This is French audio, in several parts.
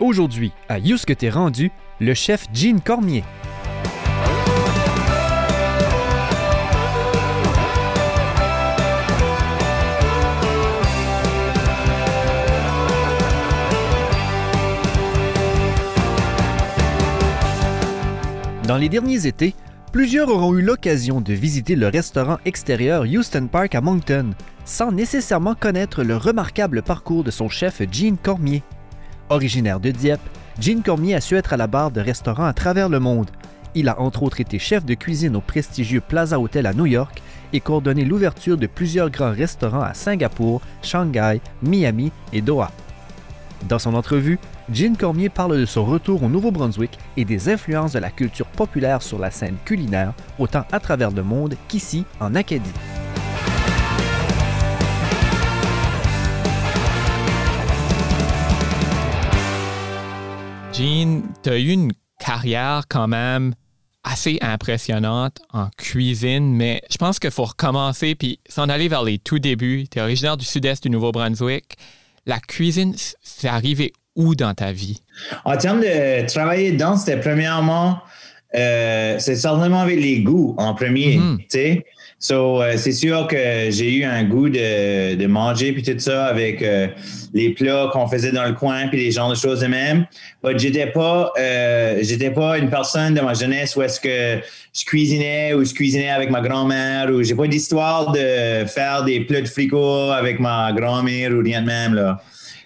Aujourd'hui, à You que t'es rendu, le chef Gene Cormier. Dans les derniers étés, plusieurs auront eu l'occasion de visiter le restaurant extérieur Houston Park à Moncton, sans nécessairement connaître le remarquable parcours de son chef Gene Cormier. Originaire de Dieppe, Gene Cormier a su être à la barre de restaurants à travers le monde. Il a entre autres été chef de cuisine au prestigieux Plaza Hotel à New York et coordonné l'ouverture de plusieurs grands restaurants à Singapour, Shanghai, Miami et Doha. Dans son entrevue, Gene Cormier parle de son retour au Nouveau-Brunswick et des influences de la culture populaire sur la scène culinaire, autant à travers le monde qu'ici en Acadie. Jean, tu as eu une carrière quand même assez impressionnante en cuisine, mais je pense qu'il faut recommencer puis s'en aller vers les tout débuts. Tu es originaire du sud-est du Nouveau-Brunswick. La cuisine, c'est arrivé où dans ta vie? En termes de travailler dedans, c'était premièrement, euh, c'est certainement avec les goûts en premier, tu sais. So, euh, c'est sûr que j'ai eu un goût de, de, manger puis tout ça avec euh, les plats qu'on faisait dans le coin puis les genres de choses de même. Mais j'étais pas, euh, j'étais pas une personne de ma jeunesse où est-ce que je cuisinais ou je cuisinais avec ma grand-mère ou j'ai pas d'histoire de faire des plats de frico avec ma grand-mère ou rien de même là.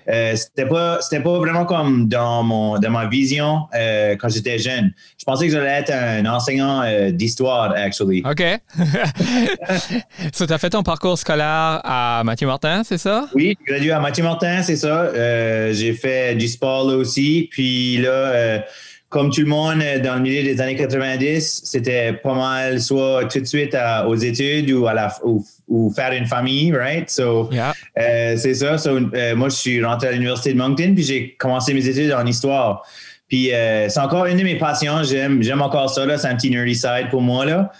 Euh, c'était pas c'était pas vraiment comme dans mon dans ma vision euh, quand j'étais jeune. Je pensais que j'allais être un enseignant euh, d'histoire actually. OK. so, tu as fait ton parcours scolaire à Mathieu Martin, c'est ça? Oui, j'ai gradué à Mathieu Martin, c'est ça. j'ai fait du sport là aussi, puis là comme tout le monde dans le milieu des années 90, c'était pas mal soit tout de suite aux études ou à la ou, faire une famille, right? So, euh, c'est ça. Euh, moi, je suis rentré à l'université de Moncton puis j'ai commencé mes études en histoire. Puis euh, c'est encore une de mes passions. J'aime, j'aime encore ça là. C'est un petit nerdy side pour moi là.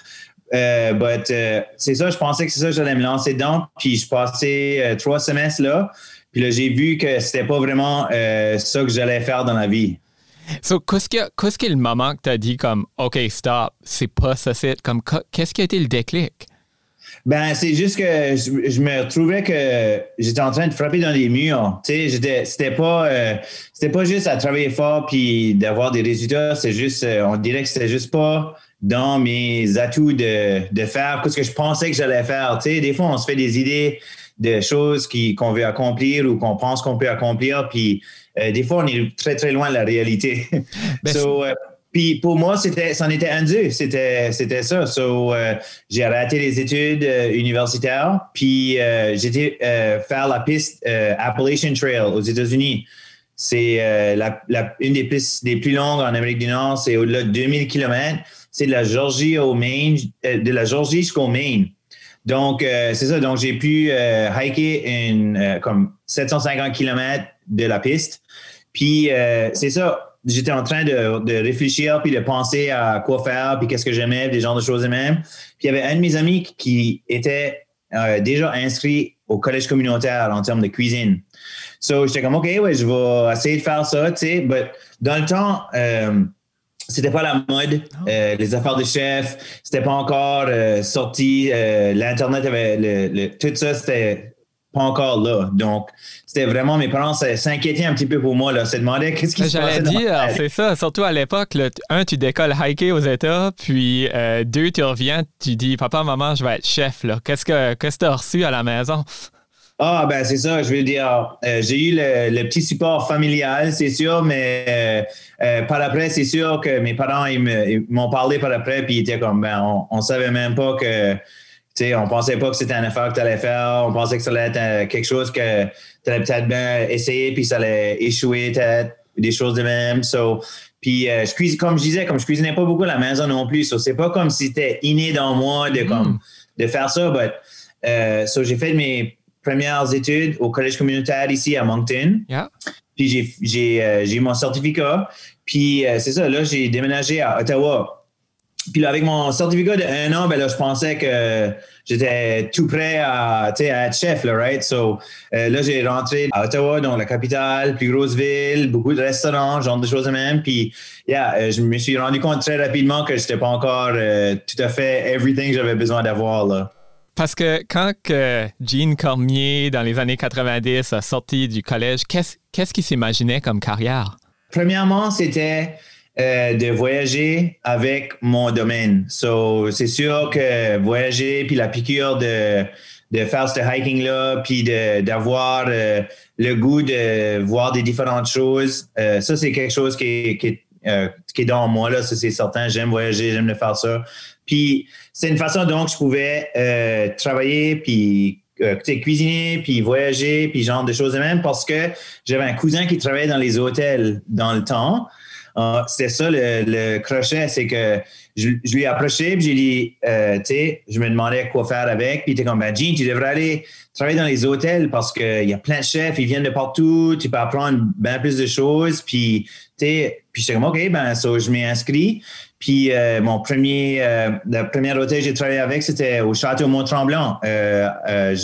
but c'est ça. Je pensais que c'est ça. J'allais me lancer dedans. Puis je passais trois semestres là. Puis là, j'ai vu que c'était pas vraiment ça que j'allais faire dans la vie. So, qu'est-ce qui, est le moment que tu as dit comme OK, stop, c'est pas ça, c'est comme qu'est-ce qui a été le déclic? Ben, c'est juste que je, me retrouvais que j'étais en train de frapper dans les murs. Tu sais, c'était pas, euh, c'était pas juste à travailler fort puis d'avoir des résultats. C'est juste, euh, on dirait que c'était juste pas dans mes atouts de, de faire ce que je pensais que j'allais faire. Tu sais, des fois, on se fait des idées de choses qu'on veut accomplir ou qu'on pense qu'on peut accomplir, puis des fois, on est très, très loin de la réalité. Ben, euh, puis pour moi, c'était, c'en était un deux. C'était, c'était ça. So, euh, j'ai arrêté les études universitaires, puis j'étais faire la piste Appalachian Trail aux États-Unis. C'est la, une des pistes les plus longues en Amérique du Nord. C'est au-delà de 2000 km. C'est de la Georgie au Maine, de la Georgie jusqu'au Maine. Donc, c'est ça. Donc, j'ai pu hiker une, comme 750 km de la piste. Puis euh, c'est ça, j'étais en train de, réfléchir puis de penser à quoi faire puis qu'est-ce que j'aimais, des genres de choses même. Puis il y avait un de mes amis qui était euh, déjà inscrit au collège communautaire en termes de cuisine. So j'étais comme OK, ouais, je vais essayer de faire ça, tu sais. But dans le temps, euh, c'était pas la mode, ah. euh, les affaires de chef, c'était pas encore sorti, l'internet avait le, tout ça, c'était pas encore là. Donc, c'était vraiment, mes parents s'inquiétaient un petit peu pour moi, là, se demandaient qu'est-ce qui se passait. J'allais dire, c'est ça, surtout à l'époque, un, tu décolles hiker aux États, puis euh, deux, tu reviens, tu dis, papa, maman, je vais être chef, là. Qu'est-ce que tu as reçu à la maison? Ah, ben c'est ça, je veux dire, euh, j'ai eu le, petit support familial, c'est sûr, mais euh, par après, c'est sûr que mes parents, ils m'ont parlé par après, puis ils étaient comme, ben, on, on savait même pas que sais, on pensait pas que c'était un affaire que tu allais faire. On pensait que ça allait être euh, quelque chose que tu allais peut-être bien essayer, puis ça allait échouer, peut-être, des choses de même. So, puis, euh, je cuisine, comme je disais, comme je cuisinais pas beaucoup à la maison non plus. So, c'est pas comme si c'était inné dans moi de, comme, mm. de faire ça. But, euh, so, j'ai fait mes premières études au collège communautaire ici à Moncton. Puis, j'ai, j'ai, eu mon certificat. Puis, c'est ça, là, j'ai déménagé à Ottawa. puis là, avec mon certificat de un an, ben là, je pensais que j'étais tout prêt à, à être chef, là, right? So, euh, là, j'ai rentré à Ottawa, donc la capitale, plus grosse ville, beaucoup de restaurants, genre de choses de même. Puis, yeah, euh, je me suis rendu compte très rapidement que je n'étais pas encore euh, tout à fait everything que j'avais besoin d'avoir, là. Parce que quand que Gene Cormier, dans les années 90, a sorti du collège, qu'est-ce qu'il s'imaginait comme carrière? Premièrement, c'était euh, de voyager avec mon domaine. So, c'est sûr que voyager, puis la piqûre de, de faire ce hiking-là, puis d'avoir euh, le goût de voir des différentes choses, euh, ça, c'est quelque chose qui qui est, dans moi, là, c'est certain. J'aime voyager, j'aime faire ça. Puis, c'est une façon donc je pouvais travailler, puis cuisiner, puis voyager, puis genre de choses de même, parce que j'avais un cousin qui travaillait dans les hôtels dans le temps. Ah, c'est ça le, crochet, c'est que je, lui ai approché, puis j'ai dit, euh, tu sais, je me demandais quoi faire avec, puis il était comme, ben, Jean, tu devrais aller travailler dans les hôtels parce qu'il y a plein de chefs, ils viennent de partout, tu peux apprendre bien plus de choses, puis, puis j'étais comme, OK, ben, je m'ai inscrit. Puis euh, mon premier, euh, le premier hôtel que j'ai travaillé avec, c'était au Château Mont-Tremblant,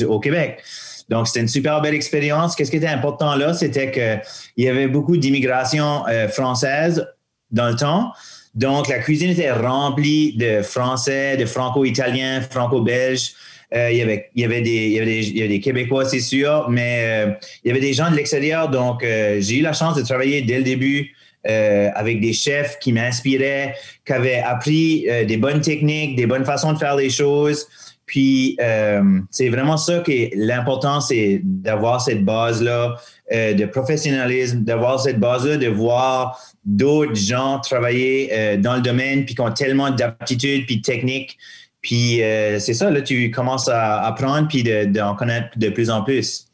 au Québec. Donc, c'était une super belle expérience. Qu'est-ce qui était important là? C'était qu'il y avait beaucoup d'immigration euh, française dans le temps. Donc, la cuisine était remplie de Français, de Franco-Italiens, Franco-Belges. Euh, il, y avait, il, y avait des, il, y des, Québécois, c'est sûr, mais euh, il y avait des gens de l'extérieur. Donc, j'ai eu la chance de travailler dès le début avec des chefs qui m'inspiraient, qui avaient appris des bonnes techniques, des bonnes façons de faire les choses. Puis, euh, c'est vraiment ça qui est l'important, c'est d'avoir cette base-là euh, de professionnalisme, d'avoir cette base-là, de voir d'autres gens travailler euh, dans le domaine, puis qui ont tellement d'aptitudes, puis de techniques. Puis, c'est ça, là, tu commences à apprendre, puis d'en connaître de plus en plus.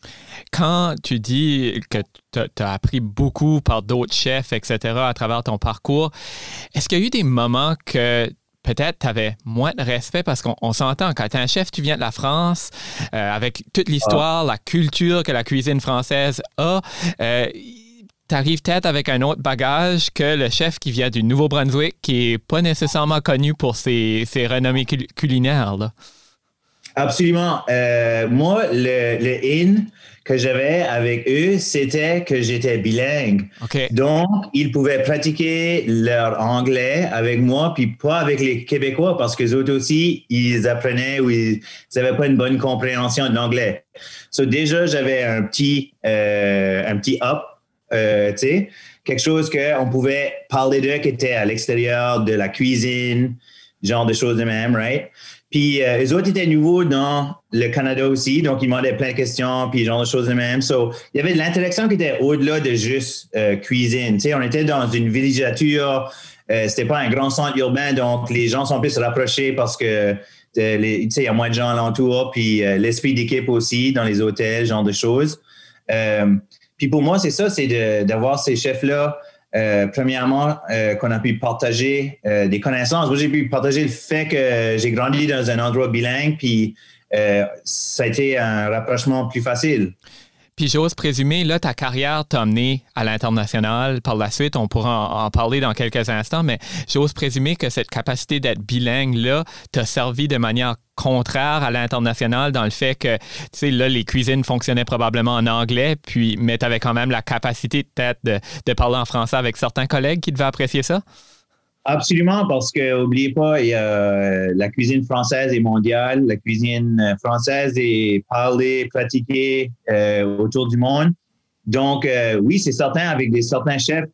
Quand tu dis que as appris beaucoup par d'autres chefs, etc., à travers ton parcours, est-ce qu'il y a eu des moments que peut-être tu avais moins de respect? Parce qu'on s'entend, quand tu es un chef, tu viens de la France, euh, avec toute l'histoire, ah. la culture que la cuisine française a. Euh, tu arrives peut-être avec un autre bagage que le chef qui vient du Nouveau-Brunswick, qui n'est pas nécessairement connu pour ses, ses renommées culinaires. Absolument. Euh, moi, le, le IN, que j'avais avec eux, c'était que j'étais bilingue. Donc, ils pouvaient pratiquer leur anglais avec moi, puis pas avec les Québécois, parce que eux aussi, ils apprenaient ou ils n'avaient pas une bonne compréhension de l'anglais. So, déjà, j'avais un petit, euh, un petit up, euh, tu sais, quelque chose qu'on pouvait parler d'eux qui était à l'extérieur de la cuisine, genre de choses de même, right? Puis euh, les autres étaient nouveaux dans le Canada aussi, donc ils demandaient plein de questions, puis genre de choses de même. So, il y avait de l'interaction qui était au-delà de juste euh, cuisine. Tu sais, on était dans une villégiature, euh, c'était pas un grand centre urbain, donc les gens sont plus rapprochés parce que sais, il y a moins de gens alentour, puis l'esprit d'équipe aussi dans les hôtels, genre de choses. puis pour moi, c'est ça, c'est d'avoir ces chefs-là euh, premièrement, euh, qu'on a pu partager euh, des connaissances. Moi, j'ai pu partager le fait que j'ai grandi dans un endroit bilingue, puis ça a été un rapprochement plus facile. Puis j'ose présumer, là, ta carrière t'a amené à l'international. Par la suite, on pourra en, parler dans quelques instants, mais j'ose présumer que cette capacité d'être bilingue-là t'a servi de manière contraire à l'international dans le fait que, tu sais, là, les cuisines fonctionnaient probablement en anglais, puis, mais tu avais quand même la capacité peut-être de, de parler en français avec certains collègues qui devaient apprécier ça? Absolument, parce que n'oubliez pas, il y a, euh, la cuisine française est mondiale, la cuisine euh, française est parlée, pratiquée euh, autour du monde. Donc, oui, c'est certain, avec certains chefs,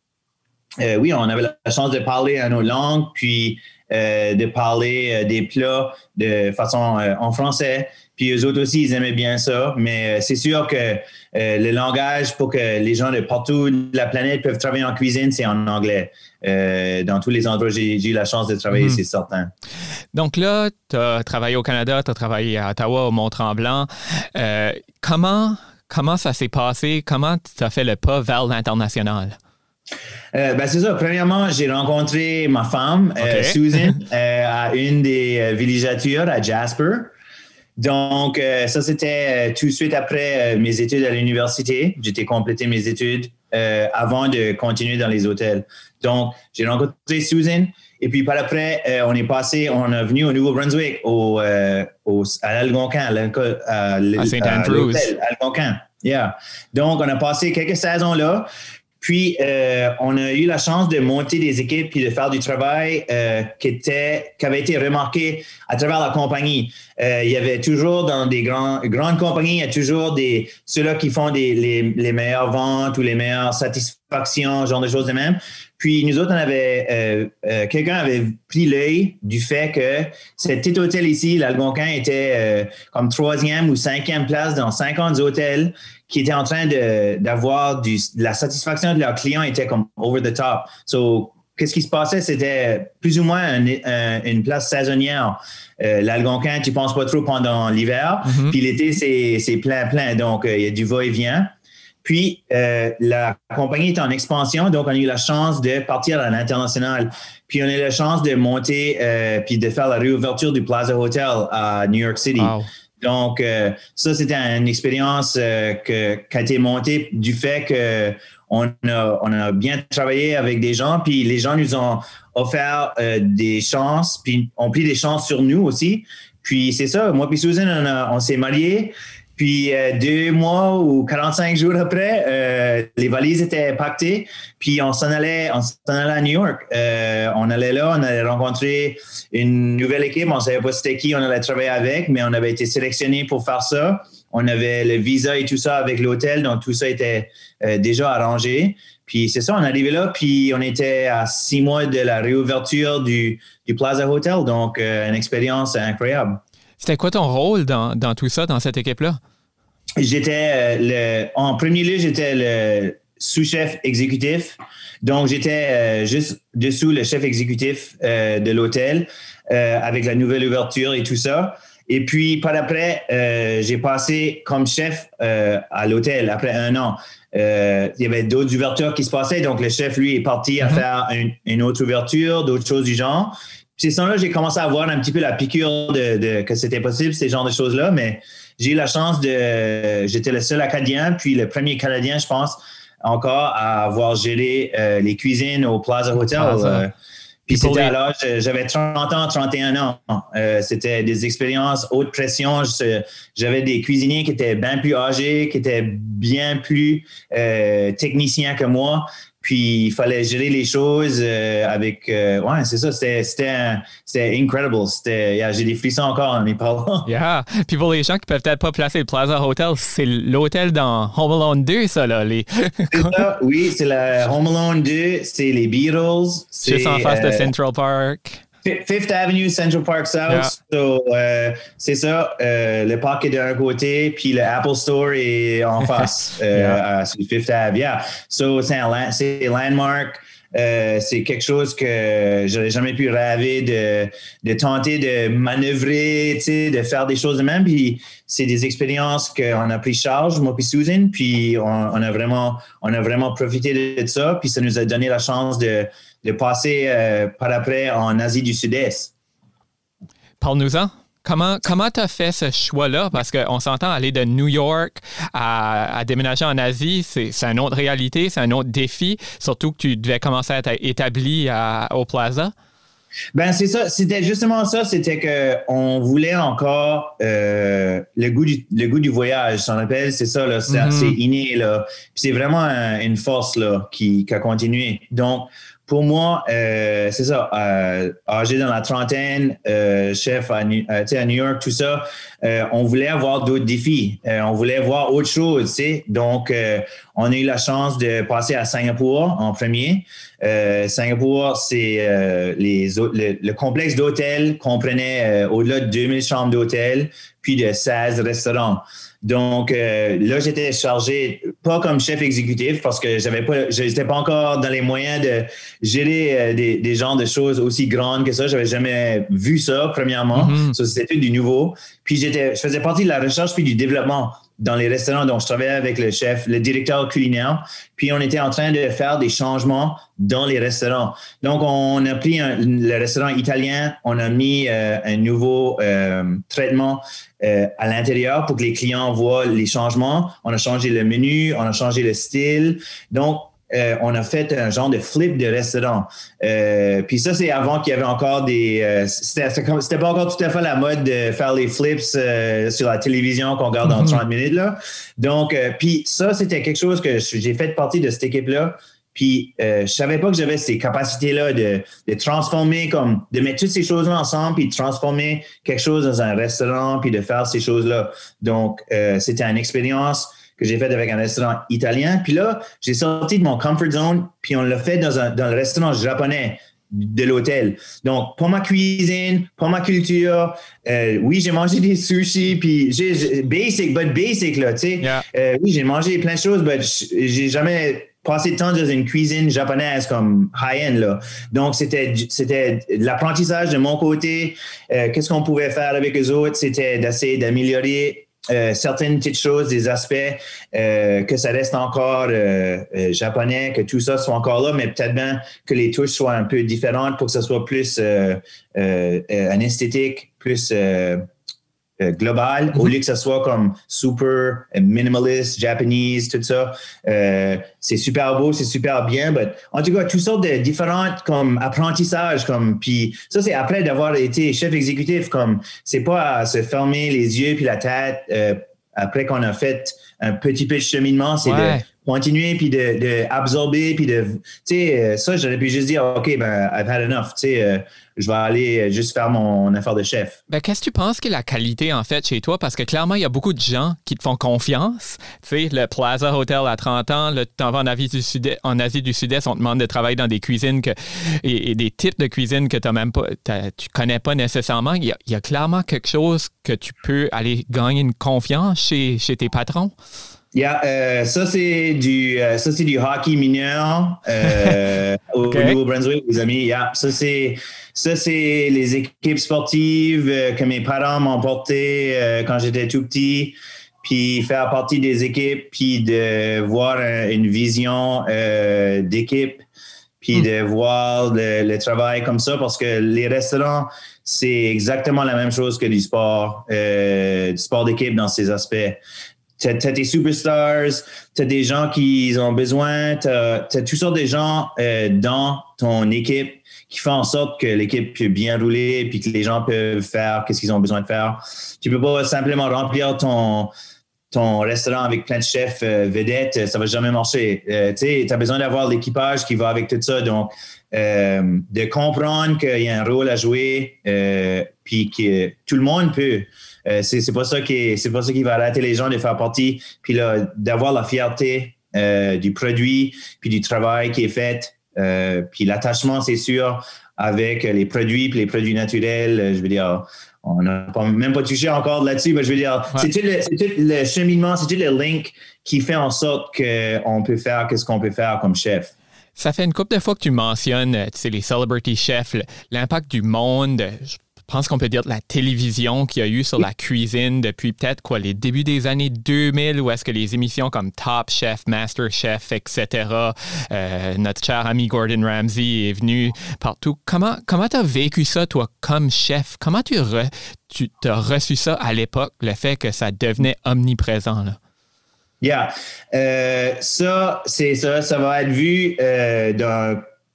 oui, on avait la chance de parler à nos langues, puis de parler des plats de façon en français. Puis eux autres aussi, ils aimaient bien ça. Mais c'est sûr que le langage pour que les gens de partout de la planète peuvent travailler en cuisine, c'est en anglais. Euh, dans tous les endroits où j'ai eu la chance de travailler, mhm. c'est certain. Donc là, tu as travaillé au Canada, tu as travaillé à Ottawa, au Mont-Tremblant. Euh, comment, comment ça s'est passé? Comment tu as fait le pas vers l'international? Euh, ben c'est ça. Premièrement, j'ai rencontré ma femme, Susan, à une des villégiatures à Jasper. Donc, ça, c'était tout de suite après mes études à l'université. J'étais complété mes études avant de continuer dans les hôtels. Donc, j'ai rencontré Susan. Et puis par après, on est passé, on est venu au Nouveau-Brunswick, au, au, à l'Algonquin, à, St. Andrews. Algonquin. Yeah. Donc, on a passé quelques saisons là. Puis, euh, on a eu la chance de monter des équipes puis de faire du travail euh, qui, était, qui avait été remarqué à travers la compagnie. Euh, il y avait toujours dans des grands, grandes compagnies, il y a toujours des ceux-là qui font des, les, les meilleures ventes ou les meilleures satisfactions, genre de choses de même. Puis nous autres, on avait euh, euh, quelqu'un avait pris l'œil du fait que cet petit hôtel ici, l'Algonquin, était euh, comme troisième ou cinquième place dans 50 hôtels qui étaient en train d'avoir de la satisfaction de leurs clients était comme over the top. So, qu'est-ce qui se passait? C'était plus ou moins une place saisonnière. L'Algonquin, tu penses pas trop pendant l'hiver, mm-hmm. puis l'été, c'est plein, plein. Donc, il y a du va-et-vient. Puis, euh, la compagnie est en expansion, donc on a eu la chance de partir à l'international. Puis, on a eu la chance de monter euh, puis de faire la réouverture du Plaza Hotel à New York City. Donc, euh, ça, c'était une expérience que, qui a été montée du fait que on a, on a bien travaillé avec des gens, puis les gens nous ont offert des chances, puis ont pris des chances sur nous aussi. Puis c'est ça, moi puis Susan, on, on s'est mariés. Puis euh, deux mois ou 45 jours après, euh, les valises étaient pactées. Puis on s'en allait, on s'en allait à New York. Euh, on allait là, on allait rencontrer une nouvelle équipe. On ne savait pas c'était qui on allait travailler avec, mais on avait été sélectionné pour faire ça. On avait le visa et tout ça avec l'hôtel, donc tout ça était déjà arrangé. Puis c'est ça, on arrivé là, puis on était à six mois de la réouverture du, du Plaza Hotel, donc une expérience incroyable. C'était quoi ton rôle dans, dans tout ça, dans cette équipe-là? J'étais euh, le, en premier lieu, j'étais le sous-chef exécutif. Donc, j'étais euh, juste dessous le chef exécutif euh, de l'hôtel avec la nouvelle ouverture et tout ça. Et puis, par après, j'ai passé comme chef à l'hôtel après un an. il y avait d'autres ouvertures qui se passaient. Donc, le chef, lui, est parti à mm-hmm. faire une, autre ouverture, d'autres choses du genre. Puis, c'est là j'ai commencé à voir un petit peu la piqûre de, de que c'était possible, ces genres de choses-là. Mais j'ai eu la chance de. J'étais le seul Acadien, puis le premier Canadien, je pense, encore à avoir géré euh, les cuisines au Plaza Hotel. Euh, puis c'était à l'âge, j'avais 30 ans, 31 ans. Euh, c'était des expériences haute pression. J'avais des cuisiniers qui étaient bien plus âgés, qui étaient bien plus techniciens que moi. Puis il fallait gérer les choses euh, avec. Euh, ouais, c'est ça. C'était, c'était, incredible. C'était, j'ai des frissons encore en y parlant. Yeah. Puis pour les gens qui peuvent peut-être pas placer le Plaza Hotel, c'est l'hôtel dans Home Alone 2, ça, là. Les... c'est ça, oui, c'est le Home Alone 2, c'est les Beatles. Juste en face de euh, Central Park. Fifth Avenue, Central Park South. So, euh, c'est ça. Euh, le parc est d'un côté, puis le Apple Store est en face euh, sur Fifth Avenue. Yeah. So, c'est un landmark. c'est quelque chose que j'aurais jamais pu rêver de, de tenter de manœuvrer, de faire des choses de même. Puis c'est des expériences qu'on a pris charge, moi puis Susan, puis on, on, a vraiment, on a vraiment profité de ça. Puis ça nous a donné la chance de, de passer euh, par après en Asie du Sud-Est. Parle-nous-en. Comment comment tu as fait ce choix-là? Parce qu'on s'entend aller de New York à, déménager en Asie, c'est une autre réalité, c'est un autre défi, surtout que tu devais commencer à être établi au Plaza. Ben c'est ça, c'était justement ça, c'était que on voulait encore euh, le goût du le goût du voyage, s'en rappelle, c'est ça là, c'est mm-hmm. inné là, c'est vraiment une force là qui, qui a continué. Donc pour moi, euh, c'est ça, euh, âgé dans la trentaine, euh, chef New, à New, York, tout ça, on voulait avoir d'autres défis. on voulait voir autre chose, tu sais. Donc, on a eu la chance de passer à Singapour en premier. Singapour, c'est les le, le, complexe d'hôtels comprenait au-delà de 2000 chambres d'hôtel, puis de 16 restaurants. Donc euh, là, j'étais chargé pas comme chef exécutif parce que j'avais pas, j'étais pas encore dans les moyens de gérer euh, des, des genres de choses aussi grandes que ça. J'avais jamais vu ça premièrement. Mm-hmm. Ça c'était du nouveau. Puis je faisais partie de la recherche puis du développement. dans les restaurants. Donc, je travaillais avec le chef, le directeur culinaire. Puis, on était en train de faire des changements dans les restaurants. Donc, on a pris le restaurant italien, on a mis euh, un nouveau euh, traitement euh, à l'intérieur pour que les clients voient les changements. On a changé le menu, on a changé le style. Donc, euh, on a fait un genre de flip de restaurant. Euh, puis ça, c'est avant qu'il y avait encore des. Euh, c'était pas encore tout à fait la mode de faire les flips sur la télévision qu'on regarde dans 30 mhm. minutes. Là. Donc, puis ça, c'était quelque chose que j'ai fait partie de cette équipe-là. Puis je savais pas que j'avais ces capacités-là de, de, transformer, comme de mettre toutes ces choses-là ensemble, puis de transformer quelque chose dans un restaurant, puis de faire ces choses-là. Donc, c'était une expérience que j'ai fait avec un restaurant italien. Puis là, j'ai sorti de mon comfort zone, puis on l'a fait dans, un, dans le restaurant japonais de l'hôtel. Donc, pour ma cuisine, pour ma culture, euh, oui, j'ai mangé des sushis, puis j'ai basic, but basic, là, tu sais. Euh, oui, j'ai mangé plein de choses, mais j'ai jamais passé de temps dans une cuisine japonaise comme high-end, là. Donc, c'était, c'était l'apprentissage de mon côté. Euh, qu'est-ce qu'on pouvait faire avec les autres? C'était d'essayer d'améliorer euh, certaines petites choses, des aspects, euh, que ça reste encore euh, japonais, que tout ça soit encore là, mais peut-être bien que les touches soient un peu différentes pour que ce soit plus un esthétique, plus euh, global, au mhm. lieu que ce soit comme super euh, minimaliste, japonese, tout ça. Euh, c'est super beau, c'est super bien. mais en tout cas, toutes sortes de différentes comme apprentissages. Comme, puis ça, c'est après d'avoir été chef exécutif. Comme c'est pas à se fermer les yeux puis la tête après qu'on a fait un petit peu de cheminement, c'est de continuer puis de, de absorber puis de tu sais ça j'aurais pu juste dire ok ben I've had enough tu sais je vais aller juste faire mon affaire de chef. Ben, qu'est-ce que tu penses que la qualité, en fait, chez toi? Parce que clairement, il y a beaucoup de gens qui te font confiance. Tu sais, le Plaza Hotel à 30 ans, le tu en vas en Asie du Sud-Est, on te demande de travailler dans des cuisines que, et, des types de cuisine que tu même pas, tu connais pas nécessairement. Il y, a, clairement quelque chose que tu peux aller gagner une confiance chez, chez tes patrons. Yeah, euh, ça c'est du euh, ça c'est du hockey mineur euh, au, Nouveau-Brunswick, les amis. Yeah, ça c'est ça c'est les équipes sportives que mes parents m'ont porté quand j'étais tout petit, puis faire partie des équipes, puis de voir une vision d'équipe, puis hmm. de voir le, le, travail comme ça, parce que les restaurants c'est exactement la même chose que du sport, du sport d'équipe dans ces aspects tu as, tes superstars, tu as des gens qui ont besoin, tu as, toutes sortes de gens euh, dans ton équipe qui font en sorte que l'équipe peut bien rouler puis que les gens peuvent faire qu'est-ce qu'ils ont besoin de faire. Tu peux pas simplement remplir ton ton restaurant avec plein de chefs euh, vedettes, ça va jamais marcher. Euh, tu as besoin d'avoir l'équipage qui va avec tout ça. Donc, de comprendre qu'il y a un rôle à jouer, puis que tout le monde peut. Euh, c'est pas ça qui c'est pas ça qui va arrêter les gens de faire partie, puis d'avoir la fierté euh, du produit, puis du travail qui est fait, euh, puis l'attachement, c'est sûr, avec les produits, puis les produits naturels. Je veux dire, on n'a même pas touché encore là-dessus, mais je veux dire, c'est tout, le cheminement, c'est tout le link qui fait en sorte qu'on peut faire ce qu'on peut faire comme chef? Ça fait une couple de fois que tu mentionnes, les celebrity chefs, l'impact du monde. Je pense qu'on peut dire la télévision qu'il y a eu sur la cuisine depuis peut-être quoi les débuts des années 2000 où est-ce que les émissions comme Top Chef, Master Chef, etc. Euh, notre cher ami Gordon Ramsay est venu partout. Comment comment t'as vécu ça toi comme chef? Comment tu tu as reçu ça à l'époque le fait que ça devenait omniprésent là? Yeah, euh, ça c'est ça, ça va être vu euh,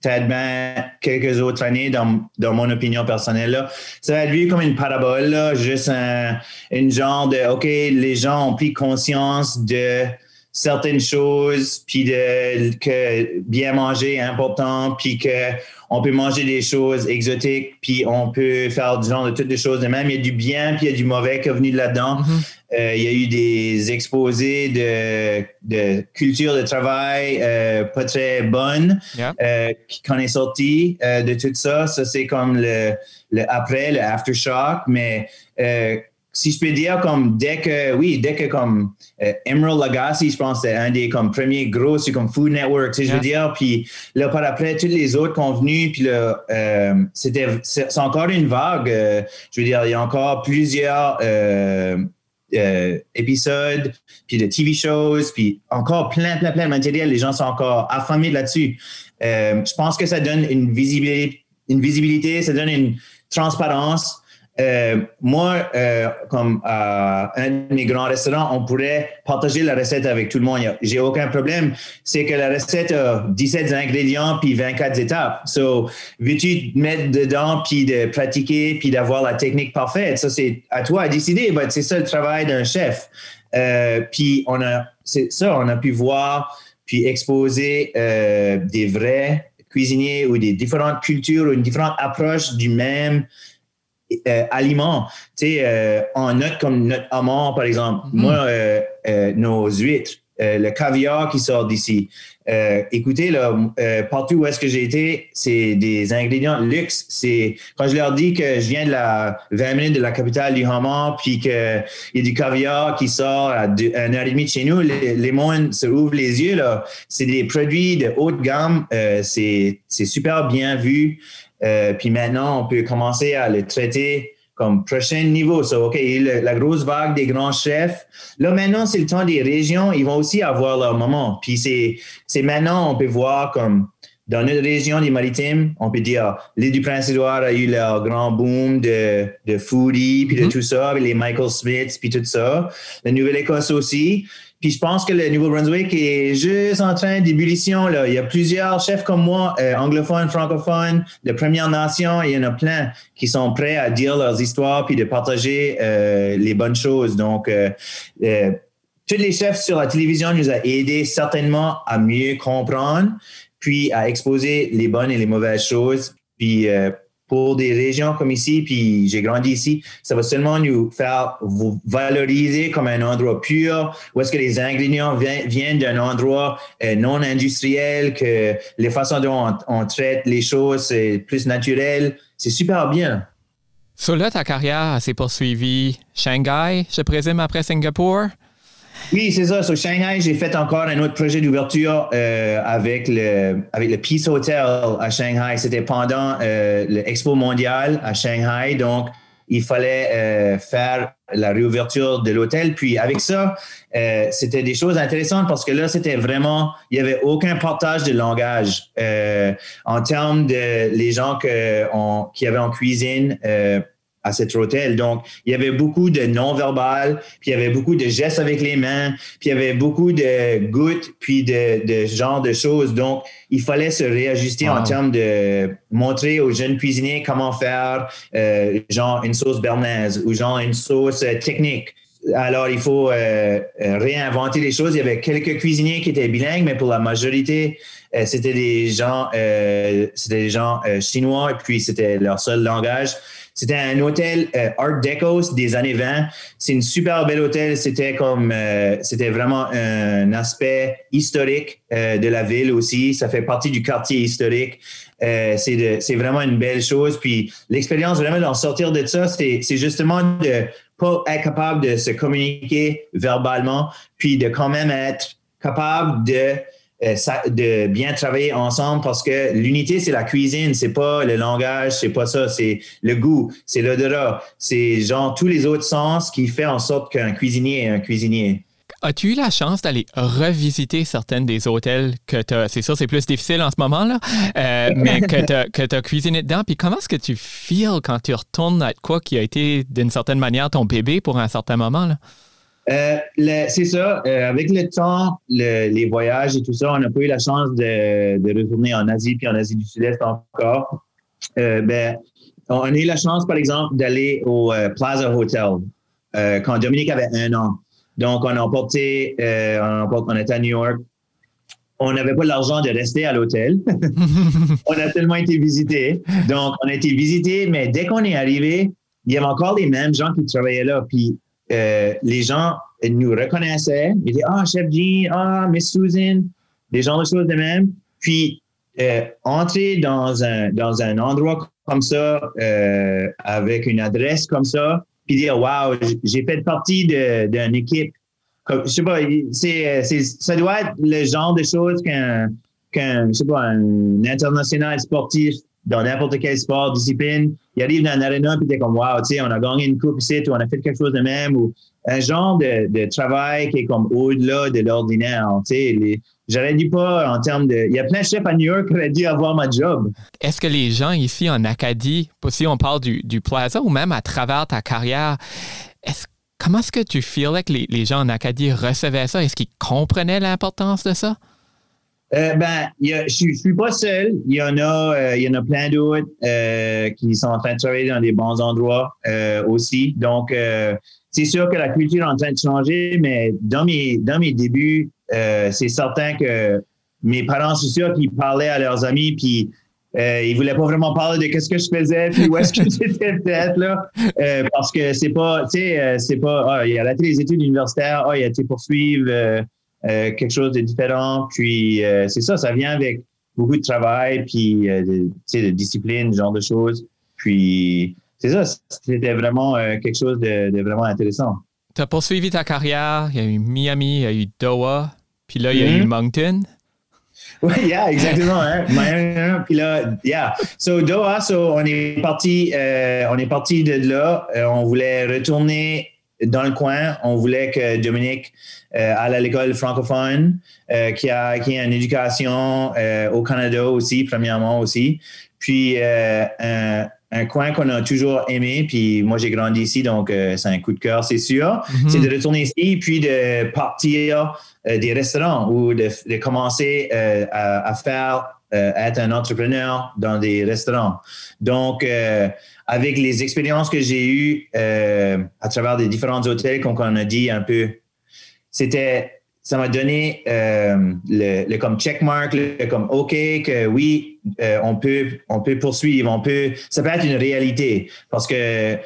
peut-être bien quelques autres années, dans, dans mon opinion personnelle. Là. Ça va être vu comme une parabole, là, juste un, une genre de, OK, les gens ont pris conscience de certaines choses, puis de, que bien manger est important, puis que on peut manger des choses exotiques, puis on peut faire du genre de toutes les choses de même. Il y a du bien, puis il y a du mauvais qui est venu là-dedans. Mm-hmm. Euh, il y a eu des exposés de, de culture de travail euh, pas très bonnes euh, qu'on est sorti de tout ça. Ça, c'est comme le, le, après, le aftershock, mais si je peux dire comme dès que oui dès que comme Emerald Lagasse je pense c'est un des comme premiers gros c'est comme Food Network tu sais, je veux dire. Puis là par après tous les autres qui sont venus puis là c'était c'est encore une vague je veux dire il y a encore plusieurs euh, épisodes, puis de TV shows, puis encore plein, plein, plein de matériel. Les gens sont encore affamés là-dessus. Euh, je pense que ça donne une visibilité, une visibilité, ça donne une transparence. Euh, moi, euh, comme euh, un de mes grands restaurants, on pourrait partager la recette avec tout le monde. J'ai aucun problème. C'est que la recette a 17 ingrédients puis 24 étapes. So, veux-tu mettre dedans puis de pratiquer puis d'avoir la technique parfaite? Ça, c'est à toi à décider. C'est ça le travail d'un chef. puis on a, c'est ça, on a pu voir puis exposer des vrais cuisiniers ou des différentes cultures ou une différente approche du même euh, aliments. Tu sais, euh, en note comme notre homard, par exemple. Mhm. Moi, euh, nos huîtres, le caviar qui sort d'ici. écoutez, là, partout où est-ce que j'ai été, c'est des ingrédients luxe. C'est quand je leur dis que je viens de la 20 minutes de la capitale du homard, puis qu'il y a du caviar qui sort à 1 heure et demie de chez nous, les, les mondes se ouvrent les yeux. Là. C'est des produits de haute gamme. c'est super bien vu. Euh, puis maintenant, on peut commencer à le traiter comme prochain niveau. So, OK, la grosse vague des grands chefs. Là, maintenant, c'est le temps des régions. Ils vont aussi avoir leur moment. Puis c'est maintenant, on peut voir comme dans notre région des maritimes, on peut dire l'île du Prince-Édouard a eu leur grand boom de, de foodie, puis de mm-hmm. tout ça, les Michael Smiths, puis tout ça. La Nouvelle-Écosse aussi. Puis je pense que le Nouveau-Brunswick est juste en train d'ébullition. Il y a plusieurs chefs comme moi, euh, anglophones, francophones, de Première Nation, il y en a plein qui sont prêts à dire leurs histoires puis de partager euh, les bonnes choses. Donc, euh, tous les chefs sur la télévision nous ont aidés certainement à mieux comprendre, puis à exposer les bonnes et les mauvaises choses. Puis pour des régions comme ici, puis j'ai grandi ici, ça va seulement nous faire vous valoriser comme un endroit pur, où est-ce que les ingrédients viennent d'un endroit euh, non industriel, que les façons dont on, traite les choses, c'est plus naturel. C'est super bien. So là, ta carrière s'est poursuivie Shanghai, je présume, après Singapour? Oui, c'est ça. Sur Shanghai, j'ai fait encore un autre projet d'ouverture euh, avec, le, avec le Peace Hotel à Shanghai. C'était pendant euh, l'Expo mondial à Shanghai. Donc, il fallait euh, faire la réouverture de l'hôtel. Puis avec ça, c'était des choses intéressantes parce que là, c'était vraiment, il n'y avait aucun partage de langage en termes de les gens qui avaient en cuisine à cet hôtel. Donc, il y avait beaucoup de non-verbal, puis il y avait beaucoup de gestes avec les mains, puis il y avait beaucoup de gouttes, puis de, de genre de choses. Donc, il fallait se réajuster en termes de montrer aux jeunes cuisiniers comment faire, euh, genre, une sauce bernaise ou genre une sauce euh, technique. Alors, il faut euh, réinventer les choses. Il y avait quelques cuisiniers qui étaient bilingues, mais pour la majorité, c'était des gens, c'était des gens chinois, et puis c'était leur seul langage. C'était un hôtel euh, Art Deco des années 20. C'est une super belle hôtel. C'était comme, euh, c'était vraiment un aspect historique euh, de la ville aussi. Ça fait partie du quartier historique. c'est vraiment une belle chose. Puis l'expérience vraiment d'en sortir de ça, c'est justement de pas être capable de se communiquer verbalement, puis de quand même être capable de euh, de bien travailler ensemble parce que l'unité, c'est la cuisine, c'est pas le langage, c'est pas ça, c'est le goût, c'est l'odorat, c'est genre tous les autres sens qui fait en sorte qu'un cuisinier est un cuisinier. As-tu eu la chance d'aller revisiter certaines des hôtels que tu as, c'est sûr, c'est plus difficile en ce moment, là, euh, mais que tu as, cuisiné dedans? Puis comment est-ce que tu feels quand tu retournes à quoi qui a été d'une certaine manière ton bébé pour un certain moment? Là? Euh, c'est ça. Euh, avec le temps, les voyages et tout ça, on n'a pas eu la chance de, de, retourner en Asie puis en Asie du Sud-Est encore. Euh, ben, on a eu la chance, par exemple, d'aller au Plaza Hotel quand Dominique avait un an. Donc, on a emporté, on, on était à New York. On n'avait pas l'argent de rester à l'hôtel. on a tellement été visité. Donc, on a été visité, mais dès qu'on est arrivé, il y avait encore les mêmes gens qui travaillaient là. Puis euh, les gens nous reconnaissaient. Ils disaient Ah, Chef Jean, ah, Miss Susan, des gens de choses de même. Puis, euh, entrer dans un, dans un endroit comme ça, euh, avec une adresse comme ça, puis dire Wow, j'ai fait partie d'une équipe. Comme, je sais pas, c'est, ça doit être le genre de choses qu'un, qu'un un international sportif dans n'importe quel sport, discipline, il arrive dans un arena puis t'es comme wow, tu sais, on a gagné une coupe ici, ou on a fait quelque chose de même, ou un genre de, travail qui est comme au-delà de l'ordinaire. J'aurais dit pas en termes de. Il y a plein de chefs à New York qui auraient dû avoir ma job. Est-ce que les gens ici en Acadie, si on parle du, du plaza ou même à travers ta carrière, comment est-ce que tu feelais que les, les gens en Acadie recevaient ça? Est-ce qu'ils comprenaient l'importance de ça? Euh, ben, je ne suis pas seul. Il y en a, euh, y en a plein d'autres euh, qui sont en train de travailler dans des bons endroits aussi. Donc, c'est sûr que la culture est en train de changer, mais dans mes, dans mes débuts, c'est certain que mes parents, c'est sûr qu'ils parlaient à leurs amis, puis euh, ils voulaient pas vraiment parler de qu'est-ce que je faisais, puis où est-ce que j'étais peut-être là, parce que c'est pas, tu sais, c'est pas, ah, il a raté les études universitaires, ah, il a été poursuivre euh, quelque chose de différent. Puis euh, c'est ça, ça vient avec beaucoup de travail, puis euh, de, de discipline, ce genre de choses. Puis c'est ça, c'était vraiment quelque chose de, vraiment intéressant. Tu as poursuivi ta carrière, il y a eu Miami, il y a eu Doha, puis là, il y a eu mm-hmm. Moncton. Oui, yeah, exactement. Hein? Puis là, yeah. So, Doha, so, on est parti, on est parti de là. on voulait retourner dans le coin. On voulait que Dominique euh, aille à l'école francophone, euh, qui, a, qui a une éducation euh, au Canada aussi, premièrement aussi. Puis un, coin qu'on a toujours aimé, puis moi j'ai grandi ici, donc c'est un coup de cœur, c'est sûr. Mm-hmm. C'est de retourner ici, puis de partir des restaurants ou de, commencer à, à, faire être un entrepreneur dans des restaurants. Donc, avec les expériences que j'ai eues euh, à travers des différents hôtels, comme on a dit un peu, c'était, ça m'a donné euh, le, comme checkmark, le comme OK, que oui, euh, on peut, on peut poursuivre, on peut, ça peut être une réalité. Parce que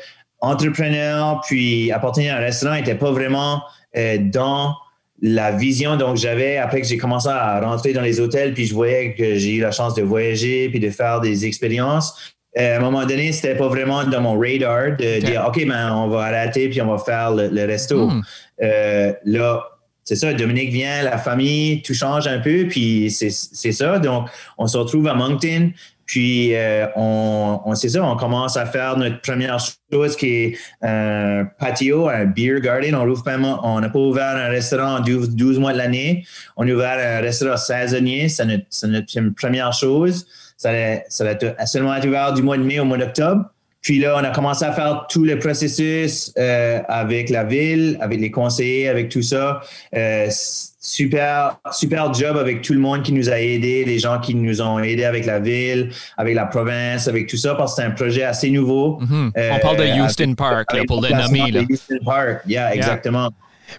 entrepreneur puis appartenir à un restaurant n'était pas vraiment dans la vision. Donc j'avais après que j'ai commencé à rentrer dans les hôtels puis je voyais que j'ai eu la chance de voyager puis de faire des expériences euh, à un moment donné, c'était pas vraiment dans mon radar de dire OK, ben, on va arrêter puis on va faire le, resto. Hmm. Euh, là, c'est ça, Dominique vient, la famille, tout change un peu, puis c'est ça. Donc, on se retrouve à Moncton, puis euh, on, on c'est ça, on commence à faire notre première chose qui est un patio, un beer garden. On n'a pas ouvert un restaurant en 12, mois de l'année. On a ouvert un restaurant saisonnier, c'est notre, notre première chose. Ça a, seulement été ouvert du mois de mai au mois d'octobre. Puis là, on a commencé à faire tout le processus euh, avec la ville, avec les conseillers, avec tout ça. Euh, super, super job avec tout le monde qui nous a aidés, les gens qui nous ont aidés avec la ville, avec la province, avec tout ça, parce que c'est un projet assez nouveau. Mm-hmm. on parle de euh, Houston Park, pour le nommer. Houston Park, yeah, exactement.